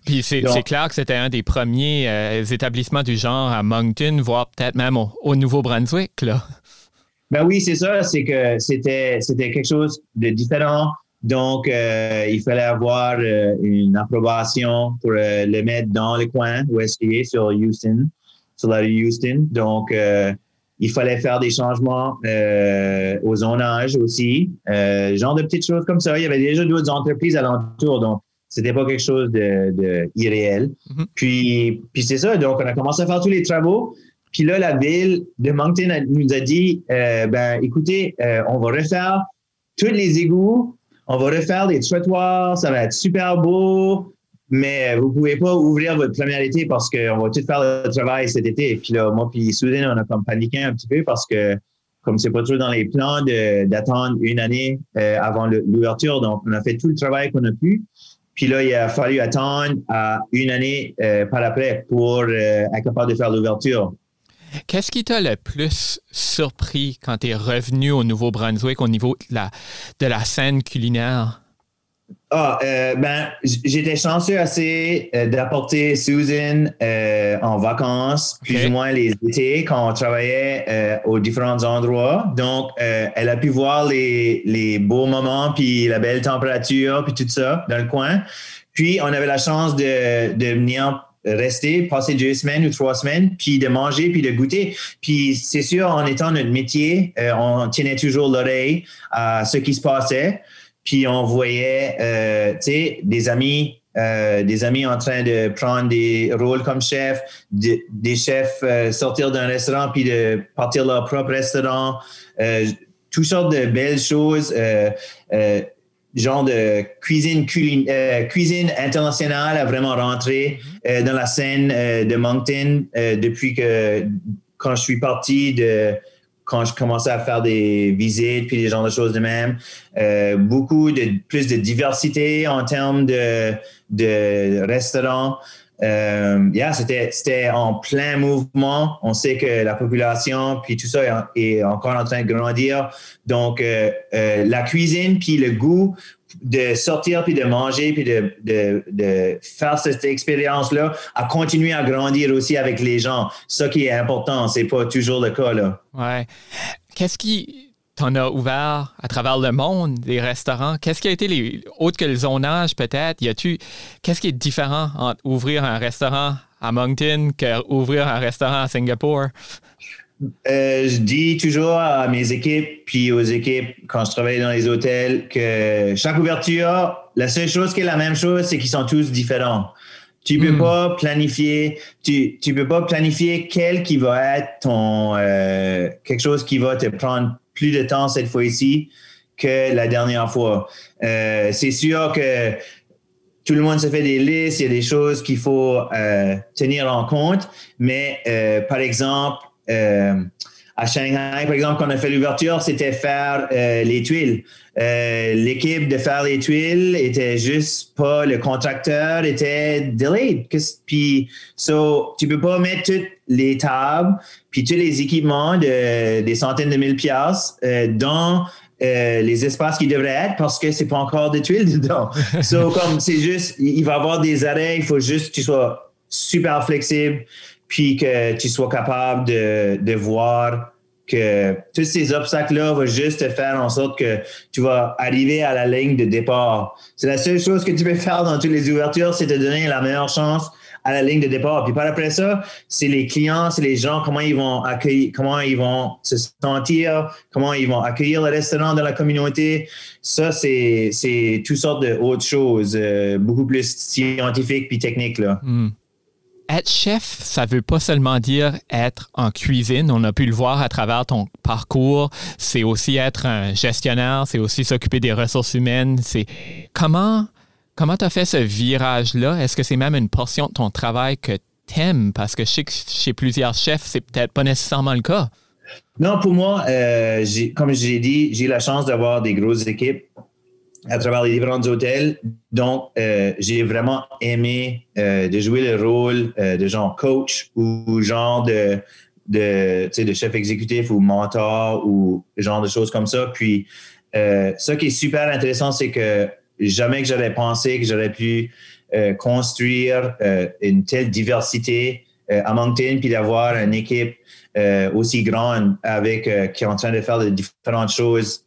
Puis c'est clair que c'était un des premiers établissements du genre à Moncton, voire peut-être même au, au Nouveau-Brunswick, là. Ben oui, c'est ça. C'est que c'était, c'était quelque chose de différent. Donc, euh, il fallait avoir euh, une approbation pour euh, le mettre dans le coin où est-ce qu'il est sur Houston, sur la rue Houston. Donc, il fallait faire des changements au zonage aussi, genre de petites choses comme ça. Il y avait déjà d'autres entreprises alentour, donc c'était pas quelque chose de, de irréel. Mm-hmm. Puis, puis c'est ça. Donc, on a commencé à faire tous les travaux. Puis là, la ville de Moncton nous a dit, euh, ben, écoutez, euh, on va refaire tous les égouts, on va refaire des trottoirs, ça va être super beau, mais vous pouvez pas ouvrir votre première été parce qu'on va tout faire le travail cet été. Puis là, moi puis Soudain, on a comme paniqué un petit peu parce que comme c'est pas trop dans les plans d'attendre une année euh, avant l'ouverture, donc on a fait tout le travail qu'on a pu. Puis là, il a fallu attendre à une année par après pour être capable de faire l'ouverture. Qu'est-ce qui t'a le plus surpris quand tu es revenu au Nouveau-Brunswick au niveau de la, de la scène culinaire? Ah, euh, ben, j'étais chanceux assez euh, d'apporter Susan euh, en vacances, plus ou moins les étés, quand on travaillait aux différents endroits. Donc, elle a pu voir les, les beaux moments, puis la belle température, puis tout ça dans le coin. Puis, on avait la chance de, de venir rester, passer deux semaines ou trois semaines, puis de manger, puis de goûter. Puis c'est sûr, en étant notre métier, on tenait toujours l'oreille à ce qui se passait. Puis on voyait, euh, tu sais, des amis euh, des amis en train de prendre des rôles comme chef, des chefs sortir d'un restaurant puis de partir leur propre restaurant, toutes sortes de belles choses genre de cuisine, euh, cuisine internationale a vraiment rentré euh, dans la scène de Moncton depuis que quand je suis parti de quand je commençais à faire des visites puis des genres de choses de même. beaucoup de plus de diversité en termes de, de restaurants. Euh, yeah, c'était en plein mouvement. On sait que la population, puis tout ça est, encore en train de grandir. Donc, euh, euh, la cuisine, puis le goût de sortir, puis de manger, puis de, de, de faire cette expérience-là, a continué à grandir aussi avec les gens. Ça qui est important, c'est pas toujours le cas. Là. Ouais. Qu'est-ce qui on a ouvert à travers le monde des restaurants. Qu'est-ce qui a été les autre que le zonage peut-être? Y a-tu qu'est-ce qui est différent entre ouvrir un restaurant à Moncton que ouvrir un restaurant à Singapour? Euh, je dis toujours à mes équipes, puis aux équipes quand je travaille dans les hôtels, que chaque ouverture, la seule chose qui est la même chose, c'est qu'ils sont tous différents. Tu peux hmm. pas planifier, tu, tu peux pas planifier quel qui va être ton euh, quelque chose qui va te prendre plus de temps cette fois-ci que la dernière fois. Euh, c'est sûr que tout le monde se fait des listes, il y a des choses qu'il faut euh, tenir en compte, mais euh, par exemple, à Shanghai, par exemple, quand on a fait l'ouverture, c'était faire les tuiles. L'équipe de faire les tuiles était juste pas le contracteur était delayed. Puis, so, tu peux pas mettre toutes les tables puis tous les équipements de des centaines de mille piastres euh, dans euh, les espaces qui devraient être parce que c'est pas encore des tuiles dedans. so, comme c'est juste, il va y avoir des arrêts, il faut juste que tu sois super flexible, puis que tu sois capable de, de voir que tous ces obstacles-là vont juste te faire en sorte que tu vas arriver à la ligne de départ. C'est la seule chose que tu peux faire dans toutes les ouvertures, c'est te donner la meilleure chance à la ligne de départ. Puis par après ça, c'est les clients, c'est les gens, comment ils vont accueillir, comment ils vont se sentir, comment ils vont accueillir le restaurant dans la communauté. Ça, c'est, c'est toutes sortes d'autres choses, euh, beaucoup plus scientifiques puis techniques. Là. Hmm. Être chef, ça veut pas seulement dire être en cuisine. On a pu le voir à travers ton parcours. C'est aussi être un gestionnaire, c'est aussi s'occuper des ressources humaines. C'est comment Comment tu as fait ce virage-là? Est-ce que c'est même une portion de ton travail que tu aimes? Parce que chez plusieurs chefs, c'est peut-être pas nécessairement le cas. Non, pour moi, euh, comme j'ai dit, j'ai la chance d'avoir des grosses équipes à travers les différents hôtels. Donc, euh, j'ai vraiment aimé euh, de jouer le rôle de genre coach ou genre de, de, de chef exécutif ou mentor ou genre de choses comme ça. Puis, ce qui est super intéressant, c'est que jamais que j'aurais pensé que j'aurais pu euh, construire euh, une telle diversité euh, à Moncton, puis d'avoir une équipe aussi grande avec qui est en train de faire de différentes choses,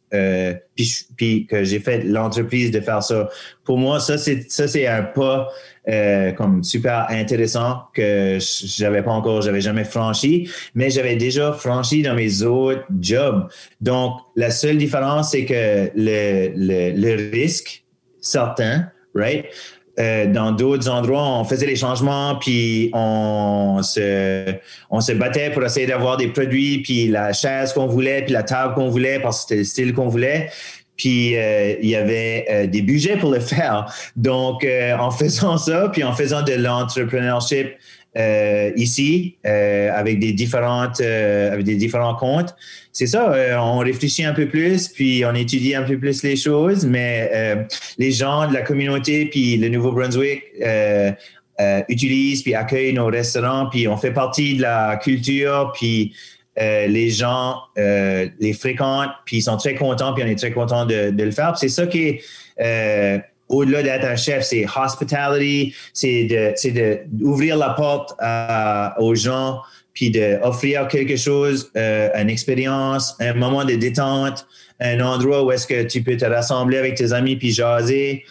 puis, puis, que j'ai fait l'entreprise de faire ça. Pour moi, ça c'est ça c'est un pas comme super intéressant que j'avais pas encore, j'avais jamais franchi, mais j'avais déjà franchi dans mes autres jobs. Donc la seule différence c'est que le, le, le risque certains, right? Euh, dans d'autres endroits, on faisait les changements, puis on se, on se battait pour essayer d'avoir des produits, puis la chaise qu'on voulait, puis la table qu'on voulait, parce que c'était le style qu'on voulait. Puis euh, il y avait euh, des budgets pour le faire. Donc, en faisant ça, puis en faisant de l'entrepreneurship euh, ici euh, avec des différentes euh, avec des différents comptes. C'est ça, on réfléchit un peu plus, puis on étudie un peu plus les choses, mais les gens de la communauté, puis le Nouveau-Brunswick utilisent puis accueillent nos restaurants, puis on fait partie de la culture, puis les gens les fréquentent, puis ils sont très contents, puis on est très content de, de le faire. C'est ça qui est au-delà d'être un chef, c'est hospitality, c'est d'ouvrir la porte aux gens, puis d'offrir quelque chose, euh, une expérience, un moment de détente, un endroit où est-ce que tu peux te rassembler avec tes amis puis jaser.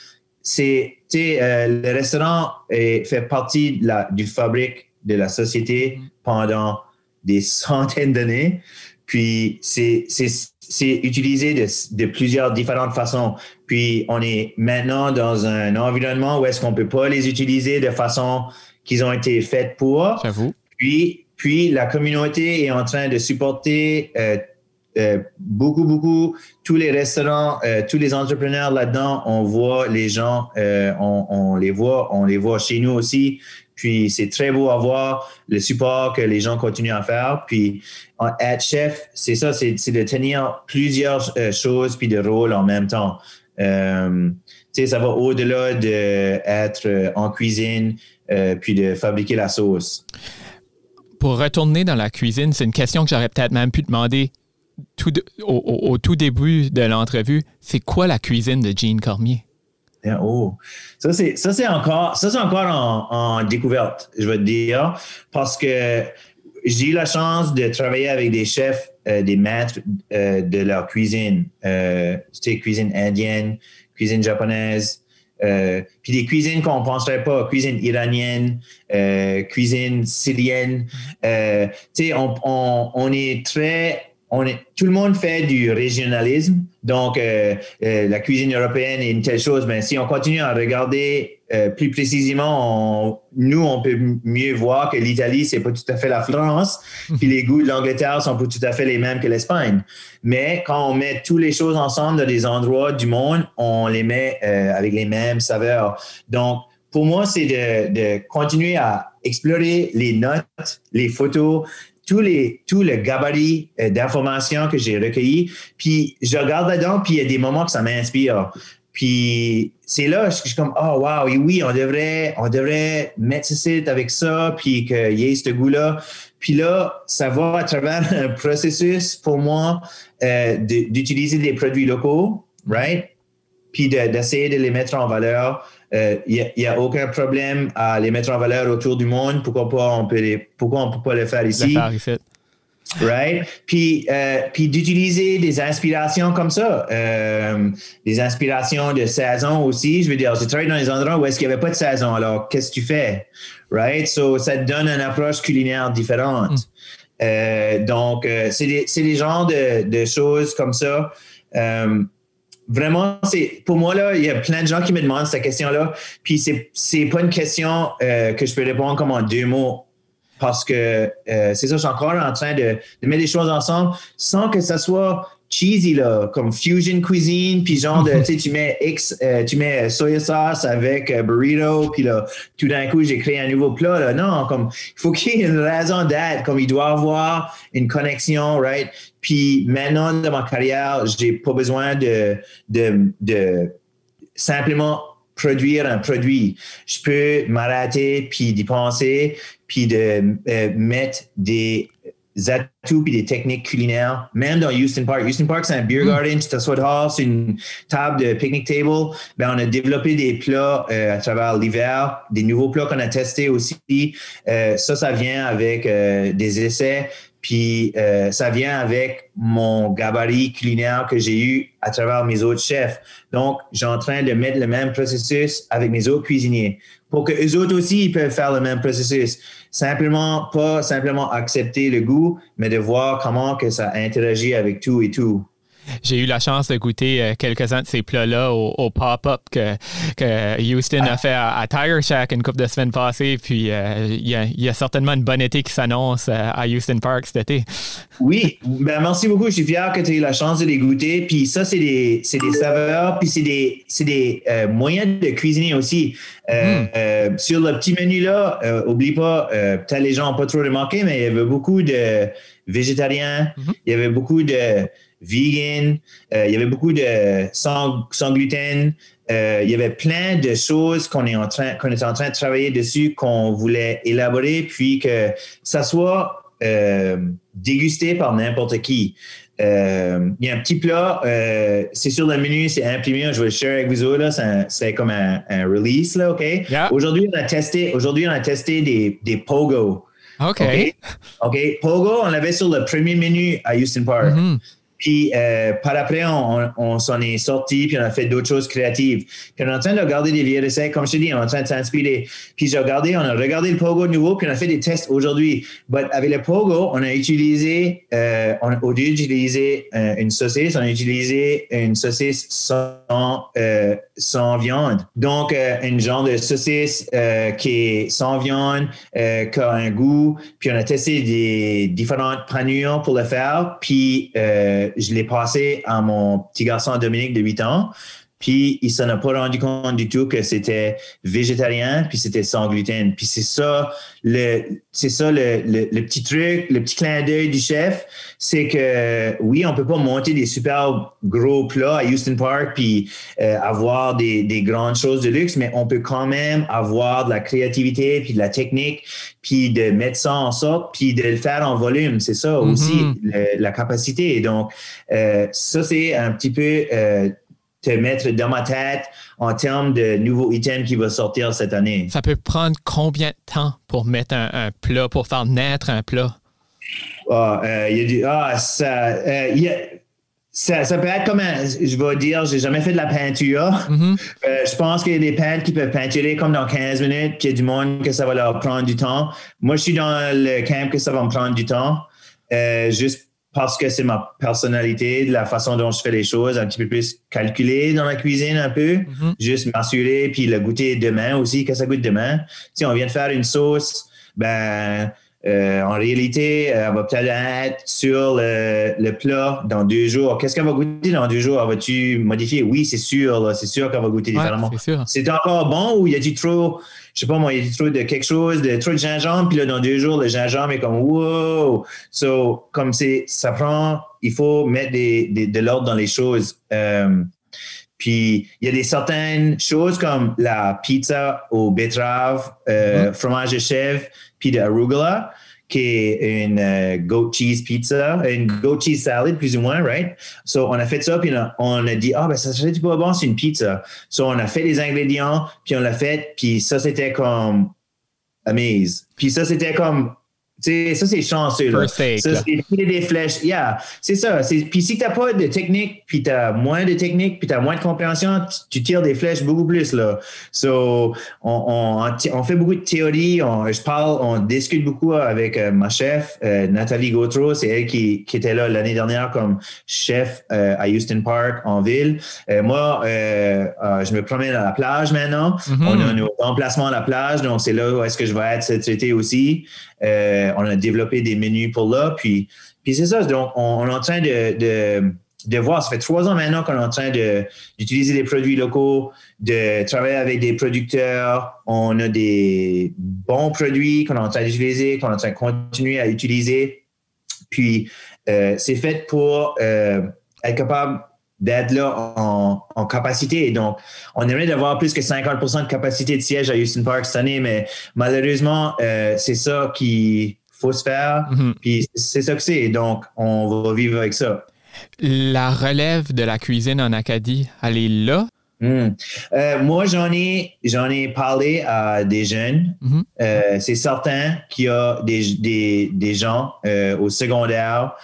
C'est, euh, le restaurant est, fait partie de la, du fabrique de la société pendant des centaines d'années. Puis c'est utilisé de, de, plusieurs différentes façons. Puis on est maintenant dans un environnement où est-ce qu'on peut pas les utiliser de façon qu'ils ont été faites pour. J'avoue. Puis, puis la communauté est en train de supporter euh, euh, beaucoup, beaucoup, tous les restaurants, euh, tous les entrepreneurs là-dedans, on voit les gens, on, on, les voit, on les voit chez nous aussi. Puis c'est très beau à voir le support que les gens continuent à faire. Puis être chef, c'est ça, c'est de tenir plusieurs choses puis de rôles en même temps. Euh, ça va au-delà d'être en cuisine puis de fabriquer la sauce. Pour retourner dans la cuisine, c'est une question que j'aurais peut-être même pu demander tout au, tout début de l'entrevue, c'est quoi la cuisine de Jean Cormier? Oh, ça c'est ça c'est encore ça c'est encore en, découverte, je veux dire, parce que j'ai eu la chance de travailler avec des chefs, euh, des maîtres euh, de leur cuisine, euh, c'était cuisine indienne, cuisine japonaise, puis des cuisines qu'on ne penserait pas, cuisine iranienne, cuisine syrienne. tu sais, on, on, est très tout le monde fait du régionalisme. Donc, euh, euh, la cuisine européenne est une telle chose. Mais si on continue à regarder euh, plus précisément, nous, on peut mieux voir que l'Italie, c'est pas tout à fait la France. Mhm. Puis les goûts de l'Angleterre sont pas tout à fait les mêmes que l'Espagne. Mais quand on met toutes les choses ensemble dans des endroits du monde, on les met avec les mêmes saveurs. Donc, pour moi, c'est de, de continuer à explorer les notes, les photos, tous les, tout le gabarit euh, d'informations que j'ai recueilli. Puis je regarde là-dedans, puis il y a des moments que ça m'inspire. Puis c'est là, je suis comme, oh wow, oui, on devrait, on devrait mettre ce site avec ça, puis qu'il y ait ce goût-là. Puis là, ça va à travers un processus pour moi euh, d'utiliser des produits locaux, right? Puis d'essayer de les mettre en valeur il euh, n'y a, aucun problème à les mettre en valeur autour du monde. Pourquoi pas on peut pourquoi on peut pas le faire ici? Right? Puis, euh, puis d'utiliser des inspirations comme ça, euh, des inspirations de saison aussi. Je veux dire, j'ai travaillé dans des endroits où est-ce qu'il n'y avait pas de saison. Alors, qu'est-ce que tu fais? Right? So, ça te donne une approche culinaire différente. Mm. donc, c'est des, des genres de, de, choses comme ça vraiment, c'est pour moi, là, il y a plein de gens qui me demandent cette question-là. Puis c'est, c'est pas une question euh, que je peux répondre comme en deux mots. Parce que euh, c'est ça, je suis encore en train de, de, mettre des choses ensemble sans que ça soit cheesy, là, comme fusion cuisine, puis genre de, tu sais, tu mets X, euh, tu mets soya sauce avec burrito, puis là, tout d'un coup, j'ai créé un nouveau plat, là. Non, comme, il faut qu'il y ait une raison d'être, comme il doit avoir une connexion, right? Puis maintenant, dans ma carrière, j'ai pas besoin de, de, de simplement produire un produit. Je peux m'arrêter, puis d'y penser, puis de euh, mettre des atouts puis des techniques culinaires, même dans Houston Park. Houston Park, c'est un beer mm. garden, tu t'assois dehors, c'est une table de picnic table. Ben, on a développé des plats euh, à travers l'hiver, des nouveaux plats qu'on a testés aussi. Euh, ça, ça vient avec des essais. Puis euh, ça vient avec mon gabarit culinaire que j'ai eu à travers mes autres chefs. Donc, j'ai en train de mettre le même processus avec mes autres cuisiniers pour que eux autres aussi ils peuvent faire le même processus. Simplement, pas simplement accepter le goût, mais de voir comment que ça interagit avec tout et tout. J'ai eu la chance de goûter euh, quelques-uns de ces plats-là au, pop-up que, Houston a fait à, Tiger Shack une couple de semaines passées. Puis euh, il y, a certainement une bonne été qui s'annonce euh, à Houston Park cet été. Oui, ben merci beaucoup. Je suis fier que tu aies eu la chance de les goûter. Puis ça, c'est des, des, saveurs, puis c'est des, des moyens de cuisiner aussi. Hmm. sur le petit menu-là, oublie pas, peut-être les gens n'ont pas trop remarqué, mais il y avait beaucoup de végétariens, mm-hmm. il y avait beaucoup de vegan, euh, il y avait beaucoup de sans, gluten, euh, il y avait plein de choses qu'on est en train qu'on était en train de travailler dessus, qu'on voulait élaborer, puis que ça soit euh, dégusté par n'importe qui. il y a un petit plat, c'est sur le menu, c'est imprimé, je vais le share avec vous autres, c'est comme un, release, là, OK? Aujourd'hui, on a testé, aujourd'hui, on a testé des, des pogo. OK? OK. Pogo, on l'avait sur le premier menu à Houston Park. Mm-hmm. Puis euh, par après, on, s'en est sorti, puis on a fait d'autres choses créatives. Puis on est en train de regarder des vieux recettes, comme je te dis, on est en train de s'inspirer. Puis j'ai regardé, on a regardé le Pogo nouveau, puis on a fait des tests aujourd'hui. Mais avec le Pogo, on a utilisé, euh, au lieu d'utiliser euh, une saucisse, on a utilisé une saucisse sans, sans viande. Donc, une genre de saucisse qui est sans viande, qui a un goût. Puis on a testé des différentes panures pour le faire. Puis je l'ai passé à mon petit garçon Dominique de 8 ans. Puis il s'en a pas rendu compte du tout que c'était végétarien, puis c'était sans gluten. Puis c'est ça le c'est ça le, le, petit truc, le petit clin d'œil du chef, c'est que oui, on peut pas monter des super gros plats à Houston Park puis euh, avoir des, des grandes choses de luxe, mais on peut quand même avoir de la créativité puis de la technique puis de mettre ça en sorte puis de le faire en volume. C'est ça mm-hmm. aussi la capacité. Donc euh, ça c'est un petit peu euh, te mettre dans ma tête en termes de nouveaux items qui vont sortir cette année. Ça peut prendre combien de temps pour mettre un, plat, pour faire naître un plat? Ah, euh, il y a du. Ah, ça, euh, ça, ça, peut être comme un, je vais dire, j'ai jamais fait de la peinture. Mm-hmm. Euh, je pense qu'il y a des peintres qui peuvent peinturer comme dans 15 minutes, puis il y a du monde que ça va leur prendre du temps. Moi, je suis dans le camp que ça va me prendre du temps. juste parce que c'est ma personnalité, de la façon dont je fais les choses, un petit peu plus calculé dans la cuisine un peu, mm-hmm. juste m'assurer, puis le goûter demain aussi, que ça goûte demain. Si on vient de faire une sauce, ben euh, en réalité, elle va peut-être être sur le, plat dans deux jours. Qu'est-ce qu'elle va goûter dans deux jours? Vas-tu modifier? Oui, c'est sûr, c'est sûr qu'elle va goûter différemment. c'est encore bon ou y a-t-il trop je sais pas moi, il y a trop de quelque chose, de trop de gingembre, puis là, dans deux jours, le gingembre est comme wow! So, comme c'est, ça prend, il faut mettre des, de l'ordre dans les choses. Euh, puis il y a des certaines choses comme la pizza au betterave, euh, mm-hmm. fromage de chèvre, puis de arugula qui est une euh, goat cheese pizza, une goat cheese salad, plus ou moins, right? So, on a fait ça, puis on a, dit, ah, ben, ça serait pas bon, c'est une pizza. So, on a fait les ingrédients, puis on l'a fait, puis ça, c'était comme amaze. Puis ça, c'était comme ça, c'est chanceux. Là. ça, c'est des flèches. Yeah, c'est ça. Puis si tu n'as pas de technique, puis tu as moins de technique, puis tu as moins de compréhension, tu, tires des flèches beaucoup plus. Là. So, on, on, fait beaucoup de théorie. On, je parle, on discute beaucoup avec euh, ma chef, euh, Nathalie Gautreau. C'est elle qui, qui, était là l'année dernière comme chef euh, à Houston Park en ville. moi, je me promène à la plage maintenant. Mm-hmm. On a nos emplacements à la plage, donc c'est là où est-ce que je vais être cet été aussi. Euh, on a développé des menus pour là. Puis, puis c'est ça. Donc, on, est en train de, de, voir. Ça fait trois ans maintenant qu'on est en train d'utiliser des produits locaux, de travailler avec des producteurs. On a des bons produits qu'on est en train d'utiliser, qu'on est en train de continuer à utiliser. Puis, euh, c'est fait pour euh, être capable d'être là en, capacité. Donc, on aimerait d'avoir plus que 50% de capacité de siège à Houston Park cette année, mais malheureusement, euh, c'est ça qu'il faut se faire. Mm-hmm. Puis c'est ça que c'est. Donc, on va vivre avec ça. La relève de la cuisine en Acadie, elle est là? Mm. Euh, moi, j'en ai, j'en ai parlé à des jeunes. Mm-hmm. Euh, c'est certain qu'il y a des, des, des gens au secondaire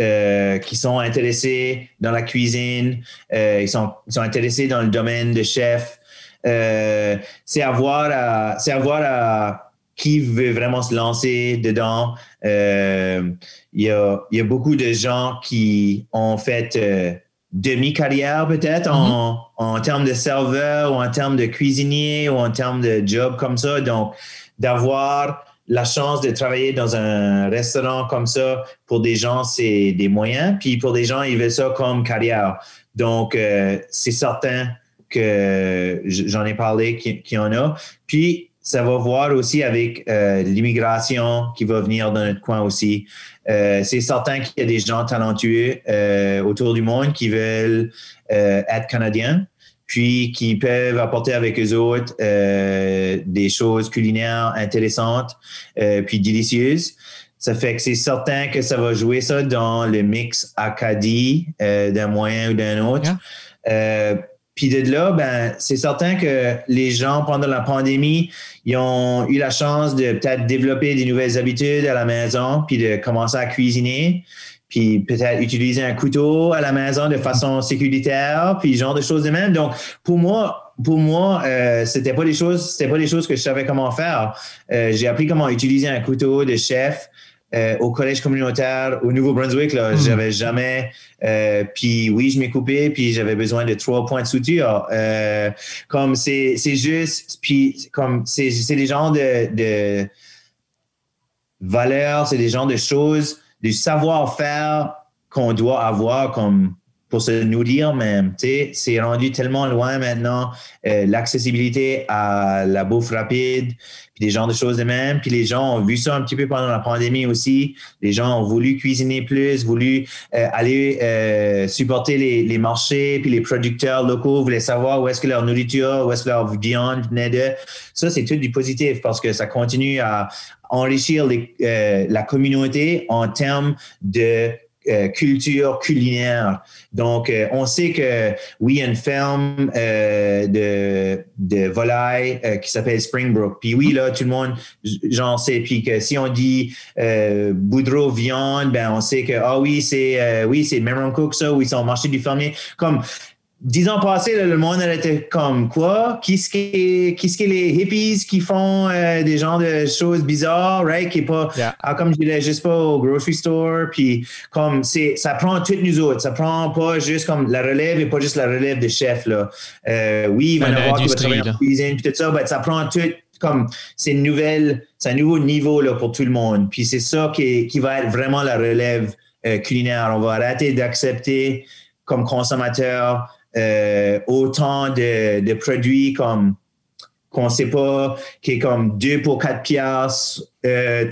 euh, qui sont intéressés dans la cuisine, euh, ils, sont, ils, sont, intéressés dans le domaine de chef. Euh, c'est à voir à, c'est à voir à qui veut vraiment se lancer dedans. Il y, a, y, a, beaucoup de gens qui ont fait demi-carrière peut-être en, mm-hmm. en termes de serveur ou en termes de cuisinier ou en termes de job comme ça. Donc, d'avoir la chance de travailler dans un restaurant comme ça, pour des gens, c'est des moyens. Puis pour des gens, ils veulent ça comme carrière. Donc, euh, c'est certain que j'en ai parlé qu'il y en a. Puis, ça va voir aussi avec euh, l'immigration qui va venir dans notre coin aussi. Euh, c'est certain qu'il y a des gens talentueux autour du monde qui veulent être canadiens puis qui peuvent apporter avec eux autres euh, des choses culinaires intéressantes, euh, puis délicieuses. Ça fait que c'est certain que ça va jouer ça dans le mix Acadie euh, d'un moyen ou d'un autre. puis de là, ben, c'est certain que les gens, pendant la pandémie, ils ont eu la chance de peut-être développer des nouvelles habitudes à la maison, puis de commencer à cuisiner puis peut-être utiliser un couteau à la maison de façon sécuritaire, puis genre de choses de même. Donc, pour moi, pour moi, euh, c'était pas des choses, c'était pas des choses que je savais comment faire. Euh, j'ai appris comment utiliser un couteau de chef euh, au collège communautaire au Nouveau-Brunswick. Là, hmm. j'avais jamais. Puis oui, je m'ai coupé, puis j'avais besoin de trois points de suture. Comme c'est, c'est juste, puis comme c'est, c'est des genres de, de valeurs, c'est des genres de choses du savoir-faire qu'on doit avoir comme pour se nourrir même. C'est rendu tellement loin maintenant, euh, l'accessibilité à la bouffe rapide, puis des genres de choses de même. Puis les gens ont vu ça un petit peu pendant la pandémie aussi. Les gens ont voulu cuisiner plus, voulu euh, aller euh, supporter les, les, marchés, puis les producteurs locaux voulaient savoir où est-ce que leur nourriture, où est-ce que leur viande venait de. Ça, c'est tout du positif parce que ça continue à enrichir les, la communauté en termes de euh, culture culinaire. Donc, euh, on sait que oui, il y a une ferme euh, de, de volailles qui s'appelle Springbrook. Puis oui, là, tout le monde, j'en sais. Puis que si on dit Boudreau viande, ben on sait que ah oui, c'est oui, c'est Cook ça, ils sont au marché du fermier. Comme dix ans passés, le monde était comme quoi? Qu'est-ce qui qu'est-ce que les hippies qui font euh, des genres de choses bizarres, right? Qui est pas, ah, comme je disais, juste pas au grocery store. Puis comme c'est, ça prend toutes nous autres. Ça prend pas juste comme la relève et pas juste la relève de chef, là. Euh, oui, il va y avoir qui va travailler en cuisine puis tout ça, mais ça prend tout comme c'est une nouvelle, c'est un nouveau niveau là, pour tout le monde. Puis c'est ça qui, qui va être vraiment la relève euh, culinaire. On va arrêter d'accepter comme consommateur euh, autant de, produits comme qu'on sait pas, qui est comme deux pour quatre piastres, euh,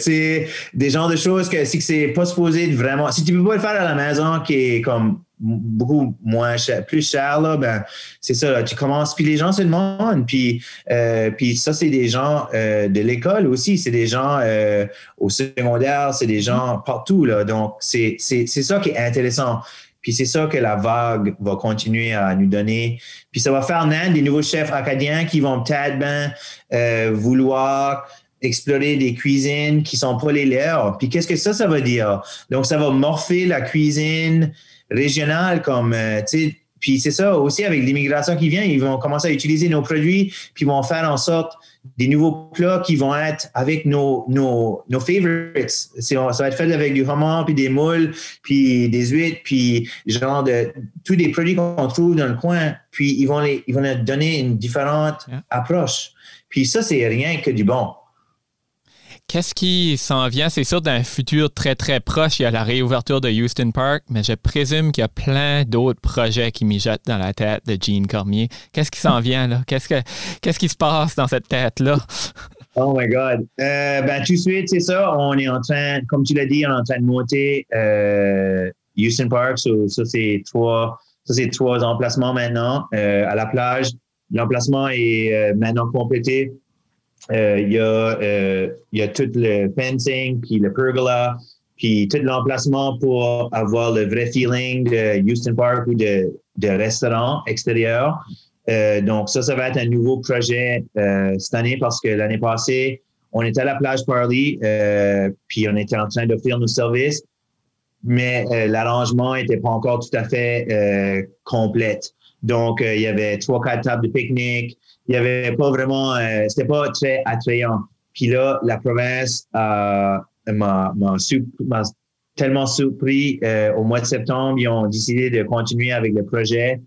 des genres de choses que si c'est pas supposé vraiment, si tu peux pas le faire à la maison, qui est comme beaucoup moins cher, plus cher là, ben c'est ça. Là, tu commences, puis les gens se demandent, puis euh, puis ça c'est des gens de l'école aussi, c'est des gens au secondaire, c'est des gens partout là. Donc c'est ça qui est intéressant. Puis c'est ça que la vague va continuer à nous donner. Puis ça va faire naître des nouveaux chefs acadiens qui vont peut-être ben, euh, vouloir explorer des cuisines qui sont pas les leurs. Puis qu'est-ce que ça, ça veut dire? Donc, ça va morpher la cuisine régionale comme, euh, tu sais, puis c'est ça aussi avec l'immigration qui vient, ils vont commencer à utiliser nos produits, puis ils vont faire en sorte des nouveaux plats qui vont être avec nos, nos, nos favorites. Ça va être fait avec du homard, puis des moules, puis des huîtres, puis genre de tous les produits qu'on trouve dans le coin. Puis ils vont les, ils vont leur donner une différente approche. Puis ça, c'est rien que du bon. Qu'est-ce qui s'en vient? C'est sûr, d'un futur très, très proche, il y a la réouverture de Houston Park, mais je présume qu'il y a plein d'autres projets qui mijotent dans la tête de Gene Cormier. Qu'est-ce qui s'en vient, là? Qu'est-ce, que, qu'est-ce qui se passe dans cette tête-là? Oh my God. Euh, ben, tout de suite, c'est ça. On est en train, comme tu l'as dit, on est en train de monter euh, Houston Park. ça, c'est trois, trois emplacements maintenant euh, à la plage. L'emplacement est maintenant complété il y, a, euh, y a tout le fencing, puis le pergola, puis tout l'emplacement pour avoir le vrai feeling de Houston Park ou de, de restaurant extérieur. Euh, donc, ça, ça va être un nouveau projet cette année parce que l'année passée, on était à la plage Parley, puis on était en train d'offrir nos services, mais l'arrangement n'était pas encore tout à fait complète. Donc, il y avait trois, quatre tables de pique-nique, il y avait pas vraiment, euh, c'était pas très attrayant. Puis là, la province euh, m'a tellement surpris euh, au mois de septembre. Ils ont décidé de continuer avec le projet,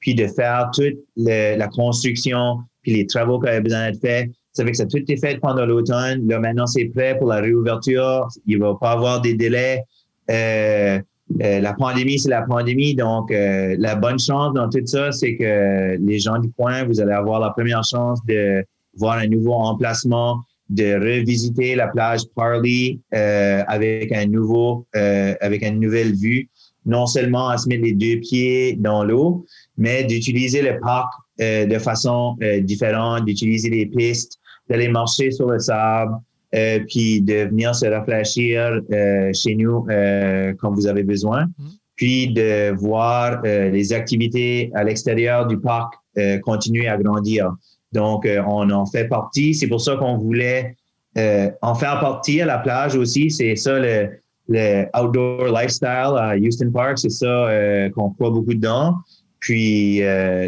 puis de faire toute la construction, puis les travaux qui avaient besoin d'être faits. Ça fait que ça a tout été fait pendant l'automne. Là, maintenant, c'est prêt pour la réouverture. Il va pas avoir des délais. Euh, euh, la pandémie, c'est la pandémie. Donc, euh, la bonne chance dans tout ça, c'est que les gens du coin, vous allez avoir la première chance de voir un nouveau emplacement, de revisiter la plage Parley euh, avec un nouveau, avec une nouvelle vue. Non seulement à se mettre les deux pieds dans l'eau, mais d'utiliser le parc de façon différente, d'utiliser les pistes, d'aller marcher sur le sable, euh, puis de venir se réfléchir euh, chez nous euh, quand vous avez besoin, mm-hmm. puis de voir les activités à l'extérieur du parc continuer à grandir. Donc, on en fait partie. C'est pour ça qu'on voulait en faire partie à la plage aussi. C'est ça le, le outdoor lifestyle à Houston Park. C'est ça qu'on croit beaucoup dedans. Puis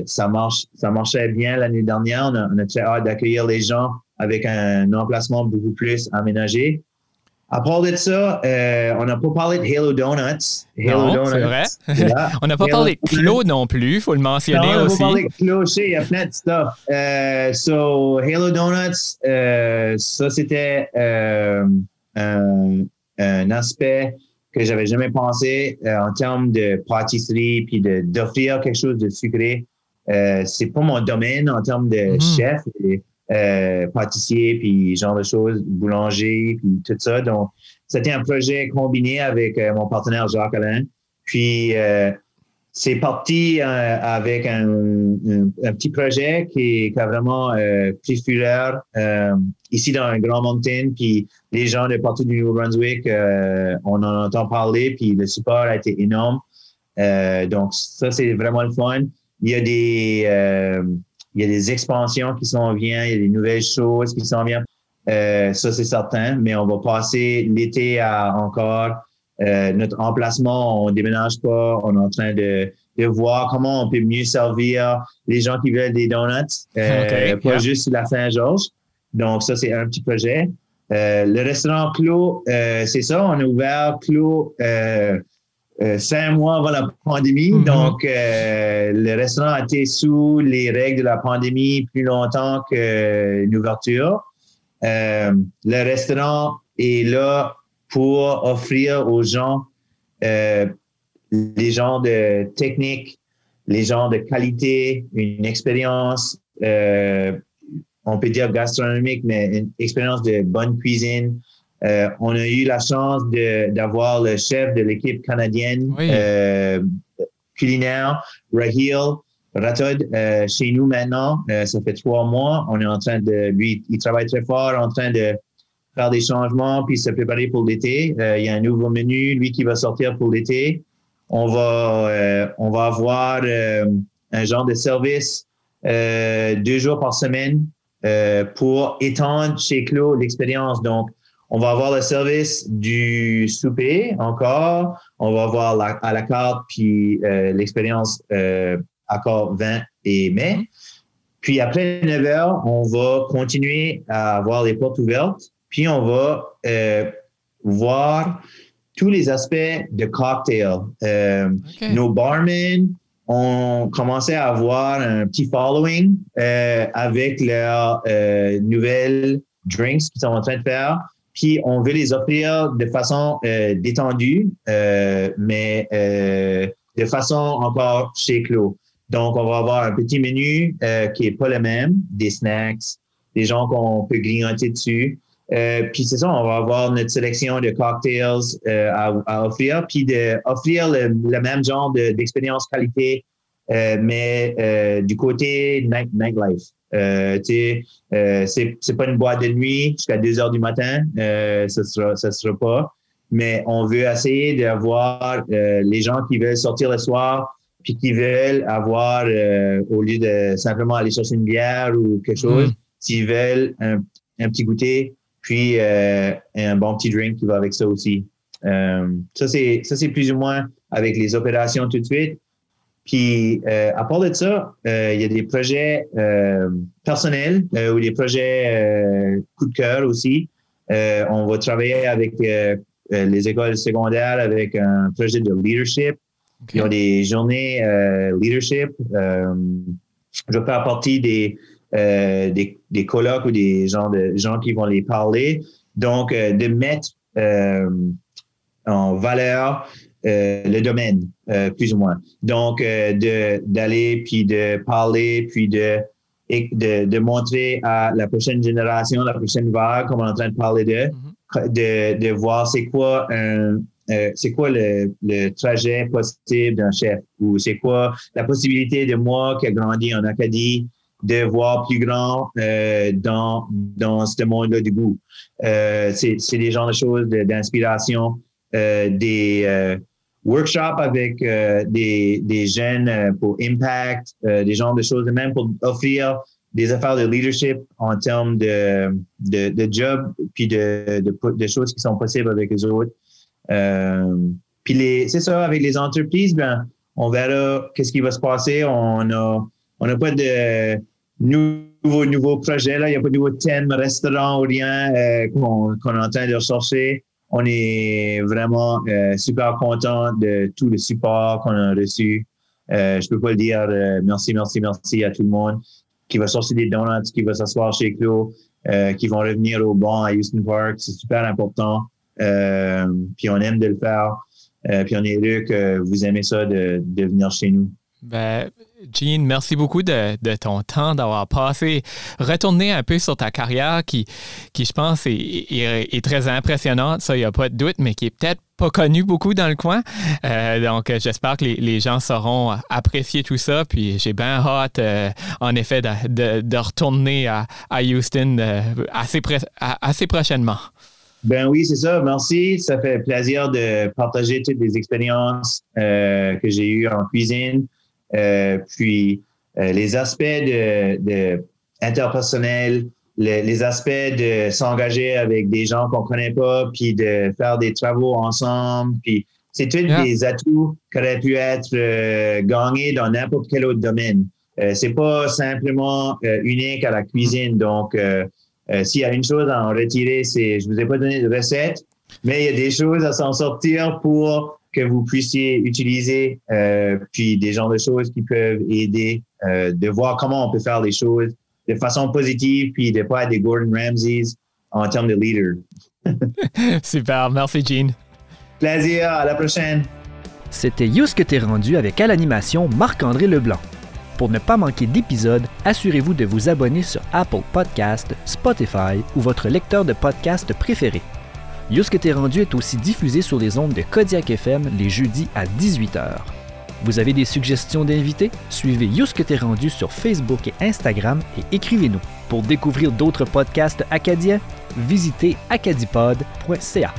ça marche, ça marchait bien l'année dernière. On a, on a très hâte d'accueillir les gens avec un emplacement beaucoup plus aménagé. À part de ça, euh, on n'a pas parlé de Halo Donuts. Halo non, c'est vrai. on n'a pas parlé de Clos non plus, il faut le mentionner aussi. On n'a pas parlé de Clos, il y a plein de stuff. Euh, so, Halo Donuts, euh, ça c'était un, un, aspect que j'avais jamais pensé en termes de pâtisserie puis d'offrir quelque chose de sucré. c'est pas mon domaine en termes de mm-hmm. chef. Et, euh, pâtissier, puis genre de choses, boulanger, puis tout ça. Donc, c'était un projet combiné avec euh, mon partenaire Jacques Alain. Puis, euh, c'est parti avec un, petit projet qui, qui a vraiment pris fureur ici dans le Grand Mountain. Puis, les gens de partout du Nouveau-Brunswick, on en entend parler, puis le support a été énorme. donc, ça, c'est vraiment le fun. Il y a des il y a des expansions qui s'en viennent, il y a des nouvelles choses qui s'en viennent. Euh, ça, c'est certain, mais on va passer l'été à encore euh, notre emplacement. On déménage pas. On est en train de, de voir comment on peut mieux servir les gens qui veulent des donuts, euh, pas juste la Saint-Georges. Donc, ça, c'est un petit projet. Euh, le restaurant Clos, euh, c'est ça, on a ouvert Clos euh, cinq mois avant la pandémie. Mm-hmm. Donc, euh, le restaurant a été sous les règles de la pandémie plus longtemps qu'une ouverture. Euh, le restaurant est là pour offrir aux gens les gens de technique, les gens de qualité, une expérience, on peut dire gastronomique, mais une expérience de bonne cuisine, euh, on a eu la chance d'avoir le chef de l'équipe canadienne euh, culinaire, Rahil Ratod, euh, chez nous maintenant. ça fait trois mois. On est en train de, lui, il travaille très fort, en train de faire des changements puis se préparer pour l'été. il y a un nouveau menu, lui qui va sortir pour l'été. On va, on va avoir un genre de service deux jours par semaine pour étendre chez Clos l'expérience. Donc, on va avoir le service du souper encore. On va avoir la, à la carte puis euh, l'expérience euh, accord 20 et mai. Puis après 9 heures, on va continuer à avoir les portes ouvertes. Puis on va euh, voir tous les aspects de cocktail. Euh, Nos barmen ont commencé à avoir un petit following euh, avec leurs nouvelles drinks qu'ils sont en train de faire. Puis on veut les offrir de façon euh, détendue, euh, mais euh, de façon encore chez Clos. Donc, on va avoir un petit menu qui est pas le même, des snacks, des gens qu'on peut grignoter dessus. puis c'est ça, on va avoir notre sélection de cocktails à, offrir, puis d'offrir le, le, même genre d'expérience qualité, mais du côté night, nightlife. Euh, euh, c'est pas une boîte de nuit jusqu'à 2 heures du matin, euh, ce sera, ça sera pas. Mais on veut essayer d'avoir euh, les gens qui veulent sortir le soir, puis qui veulent avoir, euh, au lieu de simplement aller chercher une bière ou quelque chose, mm. s'ils veulent un, un, petit goûter, puis un bon petit drink qui va avec ça aussi. ça, c'est plus ou moins avec les opérations tout de suite. Puis, euh, à part de ça, euh, il y a des projets euh, personnels ou des projets coup de cœur aussi. on va travailler avec les écoles secondaires avec un projet de leadership. Ils ont des journées leadership. je faire partie des, des, des, colloques ou des gens, de, gens qui vont les parler. Donc, de mettre en valeur euh, le domaine, euh, plus ou moins. Donc, euh, de d'aller puis de parler puis de, de, de montrer à la prochaine génération, la prochaine vague, comme on est en train de parler de, mm-hmm. de, de voir c'est quoi un, c'est quoi le, le, trajet possible d'un chef ou c'est quoi la possibilité de moi qui a grandi en Acadie de voir plus grand euh, dans, dans ce monde-là du goût. Euh, c'est des genres de choses d'inspiration, euh, des, workshop avec euh, des, des jeunes euh, pour impact, euh, des genres de choses, même pour offrir des affaires de leadership en termes de, de, de job, puis de, de, de, choses qui sont possibles avec les autres. puis c'est ça, avec les entreprises, ben, on verra qu'est-ce qui va se passer. On a, on n'a pas de nouveaux nouveaux projets là, il n'y a pas de nouveau thème restaurant ou rien qu'on qu'on est en train de rechercher on est vraiment euh, super content de tout le support qu'on a reçu. Euh, je peux pas le dire. Euh, merci, merci, merci à tout le monde qui va sortir des donuts, qui va s'asseoir chez Clos, qui vont revenir au banc à Houston Park. C'est super important. puis on aime de le faire. puis on est heureux que vous aimez ça de, de venir chez nous. Ben, Jean, merci beaucoup de, ton temps, d'avoir passé, retourner un peu sur ta carrière qui, je pense, est, très impressionnante, ça, il n'y a pas de doute, mais qui est peut-être pas connue beaucoup dans le coin. Euh, donc, j'espère que les, gens sauront apprécier tout ça. Puis, j'ai bien hâte, euh, en effet, de, retourner à, Houston euh, assez, assez prochainement. Ben oui, c'est ça. Merci. Ça fait plaisir de partager toutes les expériences que j'ai eues en cuisine. Euh, puis euh, les aspects de, de interpersonnels, les, aspects de s'engager avec des gens qu'on connaît pas, puis de faire des travaux ensemble, puis c'est tous des atouts qui auraient pu être euh, gagnés dans n'importe quel autre domaine. Euh, c'est pas simplement unique à la cuisine. Donc, s'il y a une chose à en retirer, c'est, je vous ai pas donné de recette, mais il y a des choses à s'en sortir pour que vous puissiez utiliser, euh, puis des genres de choses qui peuvent aider euh, de voir comment on peut faire les choses de façon positive, puis de pas être des Gordon Ramsays en termes de leader. Super, merci Gene. Plaisir, à la prochaine. C'était Yous que t'es rendu avec à l'animation Marc-André Leblanc. Pour ne pas manquer d'épisodes, assurez-vous de vous abonner sur Apple Podcast, Spotify ou votre lecteur de podcast préféré. Yousque t'es rendu est aussi diffusé sur les ondes de Kodiak FM les jeudis à 18h. Vous avez des suggestions d'invités? Suivez Yousque t'es rendu sur Facebook et Instagram et écrivez-nous. Pour découvrir d'autres podcasts acadiens, visitez acadipod.ca.